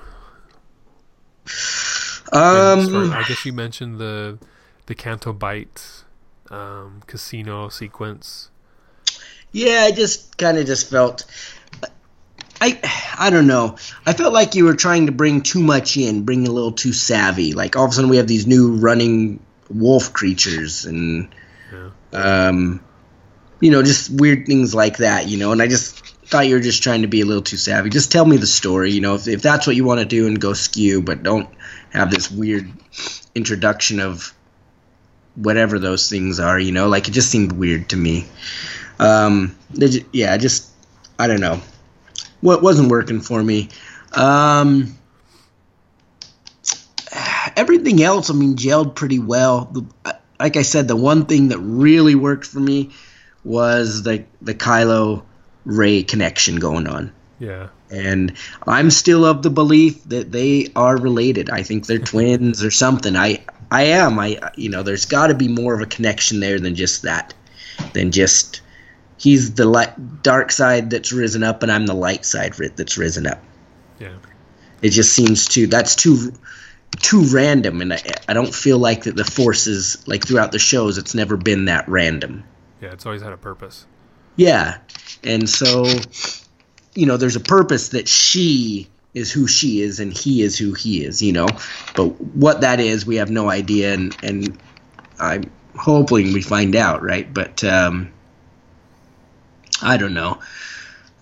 Um, I guess you mentioned the the Canto Bight um, casino sequence. Yeah, I just kind of just felt I I don't know. I felt like you were trying to bring too much in, bring a little too savvy. Like all of a sudden we have these new running wolf creatures and Yeah. um you know, just weird things like that, you know, and I just thought you were just trying to be a little too savvy. Just tell me the story, you know, if if that's what you want to do and go skew, but don't have this weird introduction of whatever those things are, you know, like it just seemed weird to me. Um, yeah, just I don't know, what wasn't working for me. Um, everything else, I mean, gelled pretty well. The, like I said, the one thing that really worked for me was the the Kylo Rey connection going on. Yeah. And I'm still of the belief that they are related. I think they're twins or something. I I am. I you know, there's got to be more of a connection there than just that. Than just he's the light, dark side that's risen up and I'm the light side that's risen up. Yeah. It just seems too that's too too random and I, I don't feel like that the forces like throughout the shows it's never been that random. Yeah. It's always had a purpose. Yeah. And so, you know, there's a purpose that she is who she is and he is who he is, you know. But what that is, we have no idea and and I'm hoping we find out, right? But um I don't know.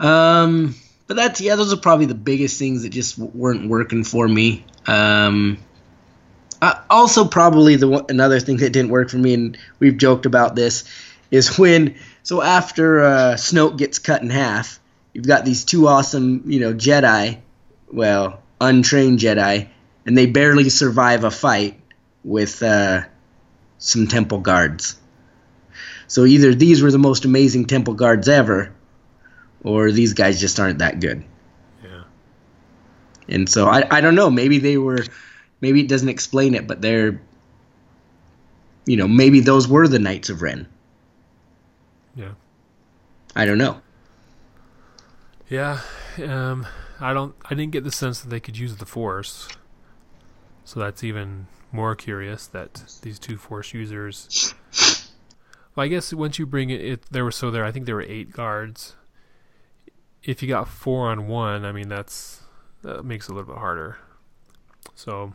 Um but that's yeah, those are probably the biggest things that just weren't working for me. Um uh, also probably the another thing that didn't work for me and we've joked about this is when so after uh, Snoke gets cut in half, you've got these two awesome, you know, Jedi, well, untrained Jedi, and they barely survive a fight with uh, some temple guards. So either these were the most amazing temple guards ever, or these guys just aren't that good. Yeah. And so I, I don't know. Maybe they were, maybe it doesn't explain it, but they're, you know, maybe those were the Knights of Ren. Yeah. I don't know. Yeah. Um. I don't. I didn't get the sense that they could use the Force. So that's even more curious that these two Force users. Well, I guess once you bring it, it there were so there. I think there were eight guards. If you got four on one, I mean that's that makes it a little bit harder. So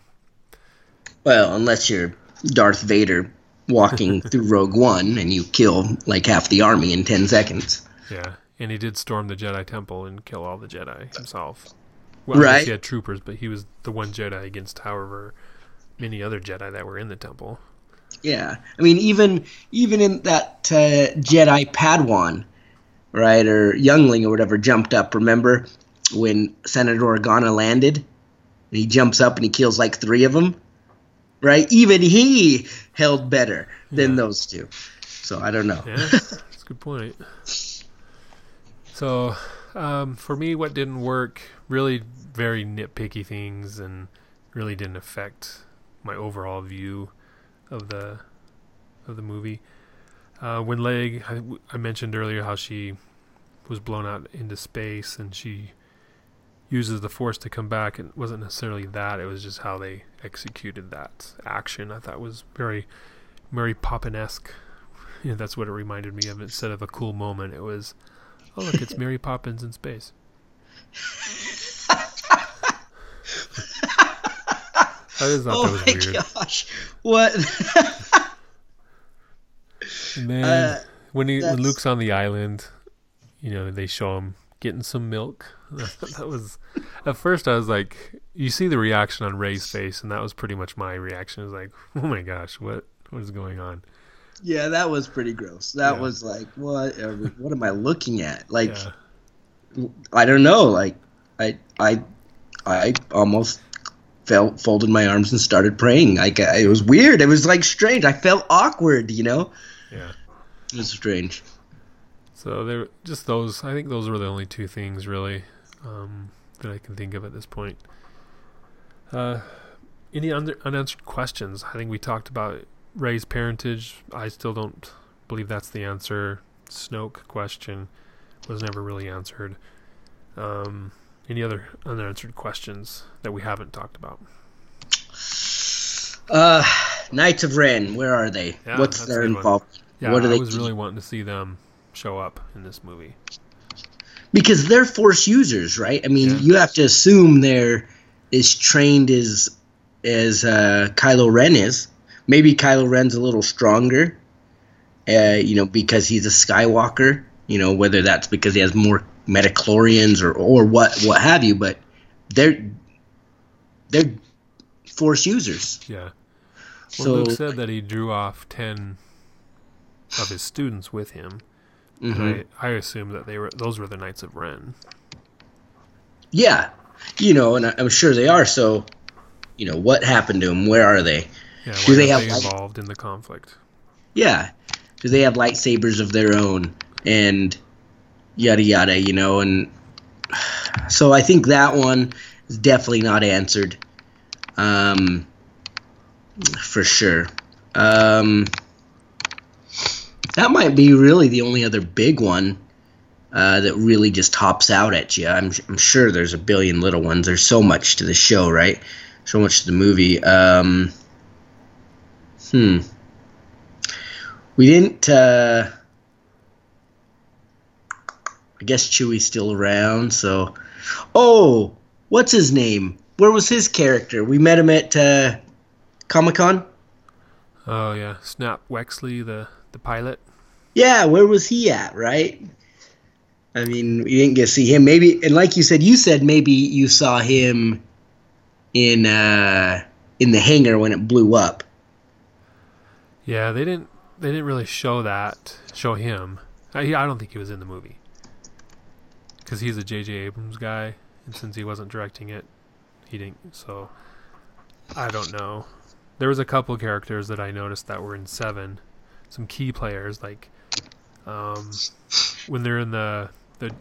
Well, unless you're Darth Vader walking through Rogue One and you kill like half the army in 10 seconds. yeah, and he did storm the Jedi Temple and kill all the Jedi himself. Well, Right. he had troopers, but he was the one Jedi against however many other Jedi that were in the temple. Yeah. I mean even even in that uh, Jedi Padawan, right, or youngling or whatever jumped up, remember when Senator Organa landed? And he jumps up and he kills like 3 of them? Right? Even he held better than Yeah. those two. So I don't know. Yeah, that's a good point. So, um, for me, what didn't work really very nitpicky things and really didn't affect my overall view of the of the movie. Uh, when Leg, I, I mentioned earlier how she was blown out into space and she uses the force to come back. It wasn't necessarily that; it was just how they executed that action. I thought was very Mary Poppin esque. That's what it reminded me of. Instead of a cool moment, it was Oh look, it's Mary Poppins in space. I just thought oh that was my weird. gosh, what? Man, Uh, when he when Luke's on the island, you know, they show him getting some milk. that was at first I was like, you see the reaction on Rey's face, and that was pretty much my reaction. It was like, oh my gosh, what what is going on? yeah, that was pretty gross. That Yeah. was like, what? What am I looking at? Like, Yeah, I don't know. Like, I, I, I almost felt folded my arms and started praying. Like, it was weird. It was like strange. I felt awkward. You know, yeah. it was strange. So there, just those. I think those were the only two things really um, that I can think of at this point. Uh, any under, unanswered questions? I think we talked about Rey's parentage. I still don't believe that's the answer. Snoke question was never really answered. Um, any other unanswered questions that we haven't talked about? Uh, Knights of Ren, where are they? Yeah, What's their involvement? Yeah, What do I they was do? really wanting to see them show up in this movie. Because they're Force users, right? I mean, Yeah. you have to assume they're as trained as as uh, Kylo Ren is. Maybe Kylo Ren's a little stronger, uh, you know, because he's a Skywalker. You know, whether that's because he has more midi-chlorians or or what what have you, but they're they're Force users. Yeah. Well, So Luke said that he drew off ten of his students with him. mhm. And I, I assumed that they were those were the Knights of Ren. yeah, you know, and I, I'm sure they are. So, you know, what happened to them? Where are they? Yeah, Do they have, like- involved in the conflict? Yeah, do they have lightsabers of their own and yada yada, you know? And so I think that one is definitely not answered, um, for sure. Um, that might be really the only other big one uh, that really just tops out at you. I'm, I'm sure there's a billion little ones. There's so much to the show, right? So much to the movie. Um, hmm. We didn't. Uh, I guess Chewie's still around. So, oh, what's his name? Where was his character? We met him at uh, Comic Con. Oh yeah, Snap Wexley, the the pilot. Yeah, where was he at? Right. I mean, we didn't get to see him. Maybe, and like you said, you said maybe you saw him in uh, in the hangar when it blew up. Yeah, they didn't they didn't really show that show him. I, I don't think he was in the movie because he's a J.J. Abrams guy, and since he wasn't directing it, he didn't. So I don't know. There was a couple characters that I noticed that were in seven, some key players like um, when they're in the the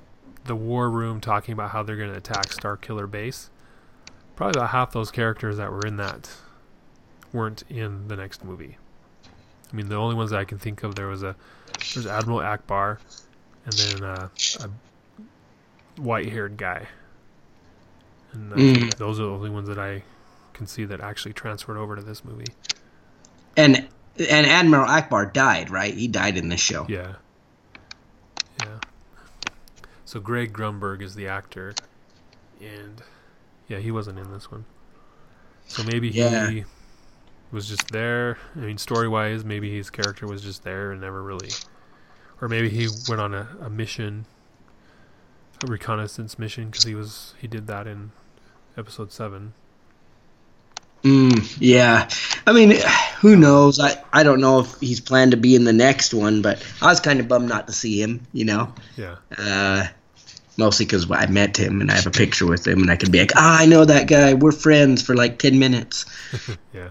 the war room talking about how they're going to attack Starkiller base. Probably about half those characters that were in that weren't in the next movie. I mean, the only ones that I can think of there was a there's Admiral Ackbar, and then uh, a white-haired guy, and Mm. those are the only ones that I can see that actually transferred over to this movie. And and Admiral Ackbar died, right? He died in this show. Yeah, yeah. So Greg Grunberg is the actor, and yeah, he wasn't in this one. So maybe Yeah. he was just there. I mean, story wise, maybe his character was just there and never really, or maybe he went on a, a mission, reconnaissance mission, because he was he did that in episode seven. Mm, yeah. I mean, who knows? I, I don't know if he's planned to be in the next one, but I was kind of bummed not to see him, you know? Yeah, Uh, mostly because I met him and I have a picture with him and I can be like, ah, I know that guy. We're friends for like 10 minutes. yeah,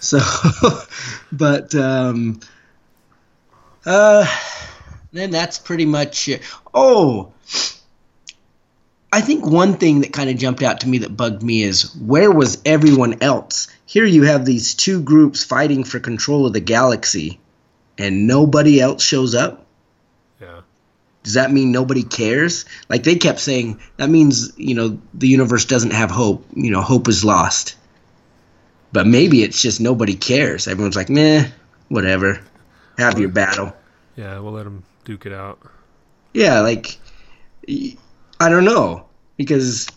So, but, um, uh, then that's pretty much it. Oh, I think one thing that kind of jumped out to me that bugged me is where was everyone else? Here you have these two groups fighting for control of the galaxy, and nobody else shows up. yeah, Does that mean nobody cares? Like they kept saying, that means you know the universe doesn't have hope. You know, hope is lost. But maybe it's just nobody cares. Everyone's like, meh, whatever. Have your battle. yeah. We'll let them duke it out. Yeah, like I don't know because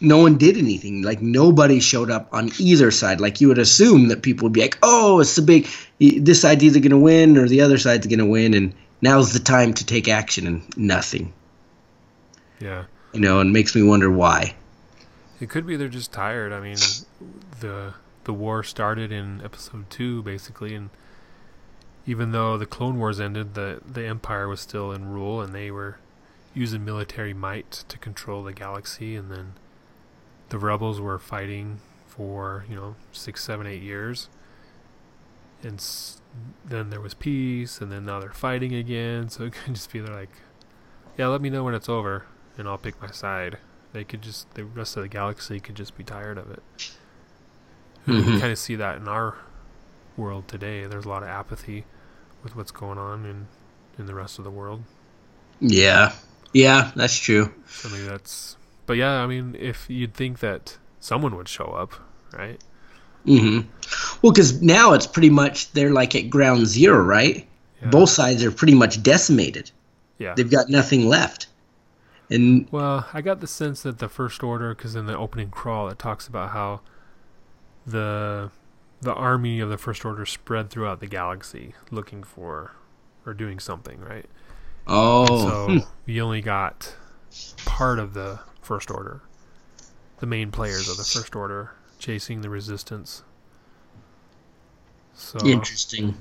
no one did anything. Like nobody showed up on either side. Like you would assume that people would be like, "Oh, it's the big. This side's either going to win or the other side's going to win, and now's the time to take action." And nothing. Yeah. You know, and makes me wonder why. It could be they're just tired. I mean, the the war started in episode two, basically, and even though the Clone Wars ended, the the Empire was still in rule, and they were using military might to control the galaxy, and then the rebels were fighting for you know six, seven, eight years, and s- then there was peace, and then now they're fighting again. So it could just be they're like, yeah, let me know when it's over, and I'll pick my side. They could just the rest of the galaxy could just be tired of it. Mhm. You kind of see that in our world today. There's a lot of apathy with what's going on in in the rest of the world. Yeah, yeah, that's true. So maybe that's. But yeah, I mean, if you'd think that someone would show up, right? hmm Well, because now it's pretty much they're like at ground zero, right? Yeah. Both sides are pretty much decimated. Yeah. They've got nothing left. And Well, I got the sense that the First Order, because in the opening crawl, it talks about how the the army of the First Order spread throughout the galaxy looking for or doing something, right? Oh, So hmm. you only got part of the First Order, the main players of the First Order, chasing the Resistance. So, interesting.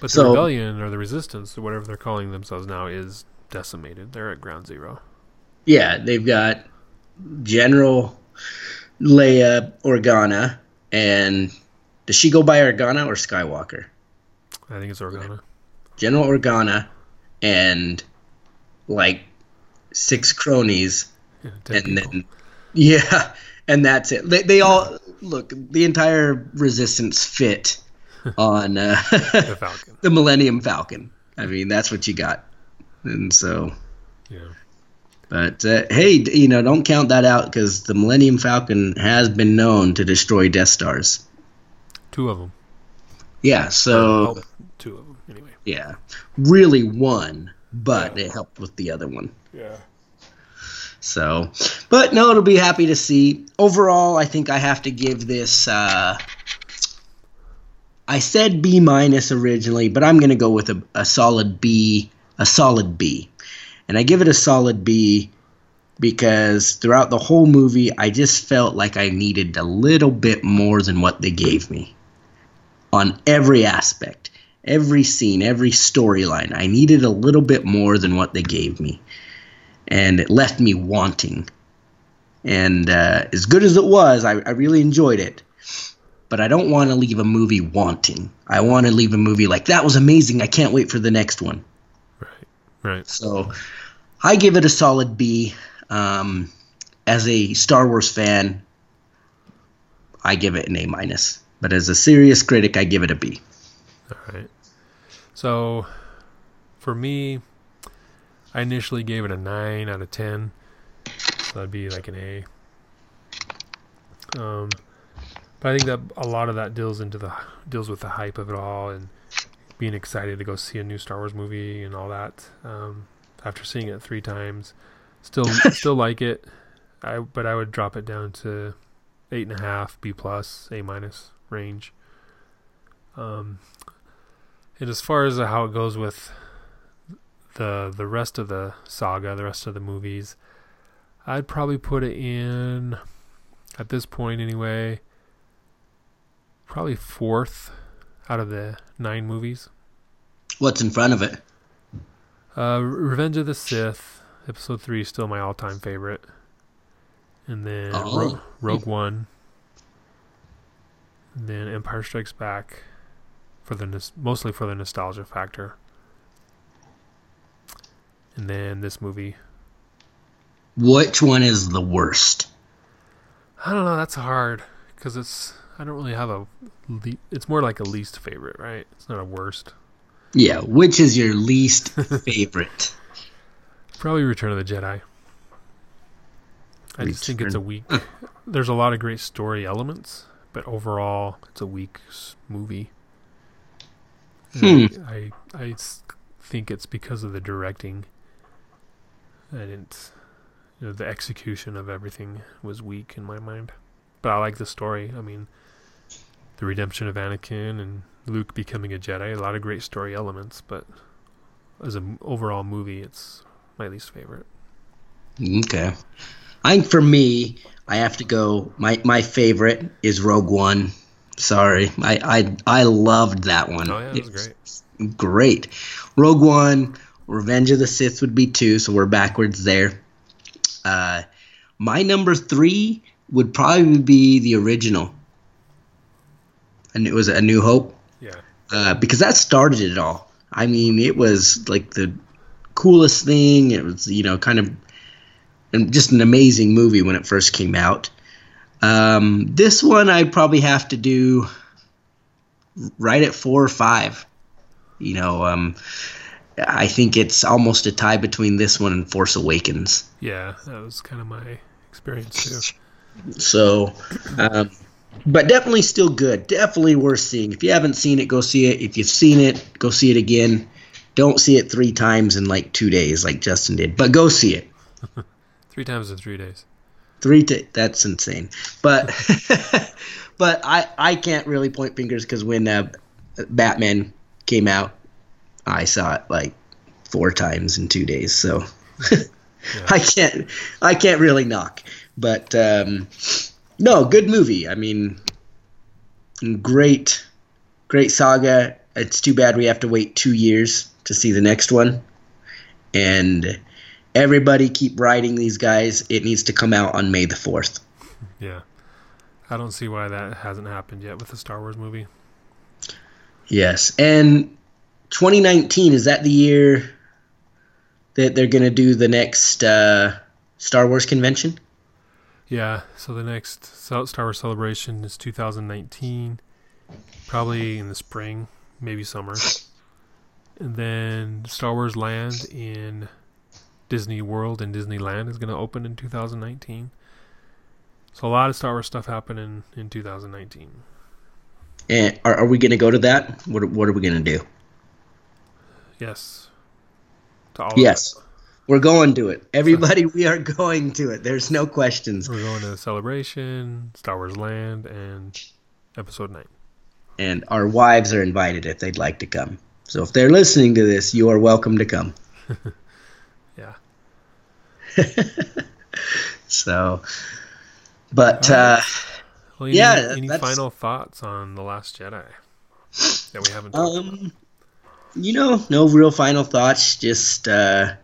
but the so- rebellion or the Resistance, or whatever they're calling themselves now, is decimated. They're at ground zero. Yeah, they've got General Leia Organa, and does she go by Organa or Skywalker? I think it's Organa. General Organa and like six cronies, Yeah, and people. then yeah, and that's it. They, they all look the entire resistance fit on uh, the Falcon. the Millennium Falcon. I mean, that's what you got, and so. Yeah. But uh, hey, you know, don't count that out because the Millennium Falcon has been known to destroy Death Stars. Two of them. Yeah, so Oh, two of them. Anyway. yeah, really one, but it helped with the other one. Yeah. So, but no, it'll be happy to see. Overall, I think I have to give this. Uh, I said B minus originally, but I'm going to go with a, a solid B, a solid B, and I give it a solid B because throughout the whole movie, I just felt like I needed a little bit more than what they gave me on every aspect, every scene, every storyline. I needed a little bit more than what they gave me and it left me wanting. And uh, as good as it was, I, I really enjoyed it. But I don't want to leave a movie wanting. I want to leave a movie like that was amazing. I can't wait for the next one. Right. Right. So I give it a solid B. Um, as a Star Wars fan, I give it an A minus. But as a serious critic, I give it a B. So, for me, I initially gave it a nine out of ten. So that'd be like an A. Um, but I think that a lot of that deals into the deals with the hype of it all and being excited to go see a new Star Wars movie and all that. Um, after seeing it three times, still still like it. I but I would drop it down to eight and a half, B plus, A minus range. Um, and as far as how it goes with the the rest of the saga, the rest of the movies, I'd probably put it in at this point anyway. Probably fourth out of the nine movies. What's in front of it? Uh, Revenge of the Sith, Episode three, is still my all-time favorite, and then Oh. Ro- Rogue One, and then Empire Strikes Back, for the mostly for the nostalgia factor, and then this movie. Which one is the worst? I don't know. That's hard because it's. I don't really have a. Le- it's more like a least favorite, right? It's not a worst. Yeah, which is your least favorite? Probably Return of the Jedi. I just think it's a weak. There's a lot of great story elements, but overall, it's a weak movie. Hmm. And I think it's because of the directing. I didn't. you know, the execution of everything was weak in my mind. But I like the story. I mean, the redemption of Anakin and Luke becoming a Jedi. A lot of great story elements, but as an overall movie, it's my least favorite. Okay. I think for me, I have to go. My my favorite is Rogue One. Sorry, I I, I loved that one. Oh yeah, it was great. Great. Rogue One, Revenge of the Sith would be two, so we're backwards there. Uh, my number three would probably be the original, and it was A New Hope. Yeah. Uh, because that started it all. I mean, it was like the coolest thing. It was, you know, kind of and just an amazing movie when it first came out. Um, this one I probably have to do right at four or five. You know, um, I think it's almost a tie between this one and Force Awakens. Yeah, that was kind of my experience too. So, um, but definitely still good. Definitely worth seeing. If you haven't seen it, go see it. If you've seen it, go see it again. Don't see it three times in like two days, like Justin did, but go see it. three times in three days. Three. T- that's insane. But, but I I can't really point fingers because when uh, Batman came out, I saw it like four times in two days. So yeah. I can't I can't really knock. But um, no, good movie. I mean, great, great saga. It's too bad we have to wait two years to see the next one. And everybody keep writing these guys. It needs to come out on May the 4th. Yeah. I don't see why that hasn't happened yet with the Star Wars movie. Yes. And 2019, is that the year that they're going to do the next uh, Star Wars convention? Yeah. So the next Star Wars celebration is 2019, probably in the spring, maybe summer. And then Star Wars Land in Disney World and Disneyland is going to open in 2019. So a lot of Star Wars stuff happening in 2019. And are, are we going to go to that? What, what are we going to do? Yes. yes. We're going to it. Everybody, we are going to it. There's no questions. We're going to Celebration, Star Wars Land, and Episode 9. And our wives are invited if they'd like to come. So if they're listening to this, you are welcome to come. so, but right. uh, well, any, yeah. Any final thoughts on the Last Jedi that we haven't? um, you know, no real final thoughts. Just uh,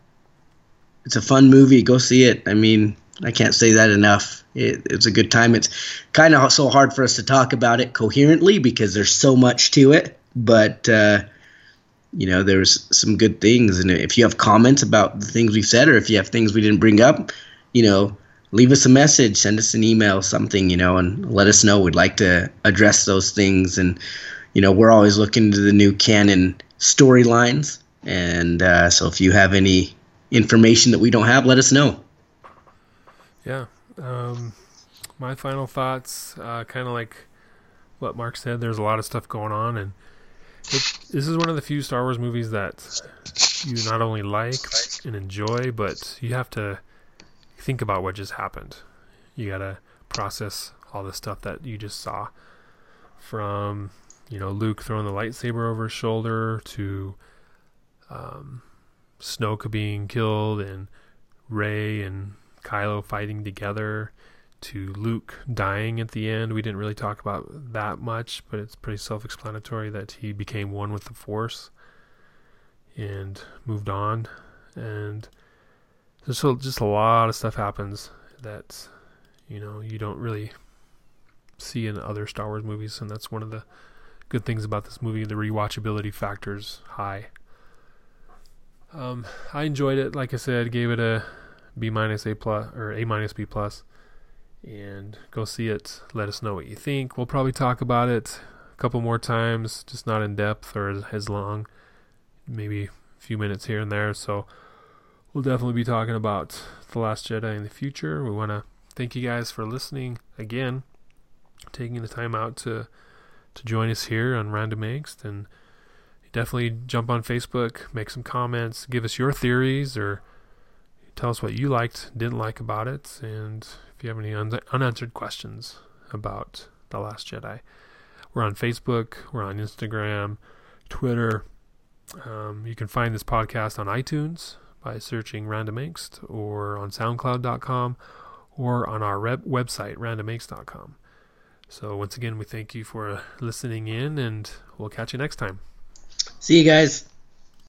it's a fun movie. Go see it. I mean, I can't say that enough. It, it's a good time. It's kind of so hard for us to talk about it coherently because there's so much to it. But uh, you know, there's some good things. And if you have comments about the things we've said, or if you have things we didn't bring up, you know, leave us a message, send us an email, something, you know, and let us know. We'd like to address those things. And, you know, we're always looking to the new canon storylines. And uh, so if you have any information that we don't have, let us know. Yeah. Um, my final thoughts, uh, kind of like what Mark said, there's a lot of stuff going on. And, it, this is one of the few Star Wars movies that you not only like and enjoy, but you have to think about what just happened. You gotta process all the stuff that you just saw, from you know Luke throwing the lightsaber over his shoulder to um, Snoke being killed and Rey and Kylo fighting together to Luke dying at the end. We didn't really talk about that much, but it's pretty self explanatory that he became one with the Force and moved on. And there's just a lot of stuff happens that, you know, you don't really see in other Star Wars movies. And that's one of the good things about this movie. The rewatchability factor's high. Um, I enjoyed it. Like I said, gave it a B minus A plus or A minus B plus and go see it. Let us know what you think. We'll probably talk about it a couple more times, just not in depth or as long, maybe a few minutes here and there. So we'll definitely be talking about The Last Jedi in the future. We want to thank you guys for listening again, taking the time out to to join us here on Random Angst and definitely jump on Facebook, make some comments, give us your theories or tell us what you liked, didn't like about it, and if you have any un- unanswered questions about The Last Jedi. We're on Facebook, we're on Instagram, Twitter. Um, you can find this podcast on iTunes by searching Random Angst or on SoundCloud.com or on our rep- website, randomangst.com. So, once again, we thank you for listening in and we'll catch you next time. See you guys.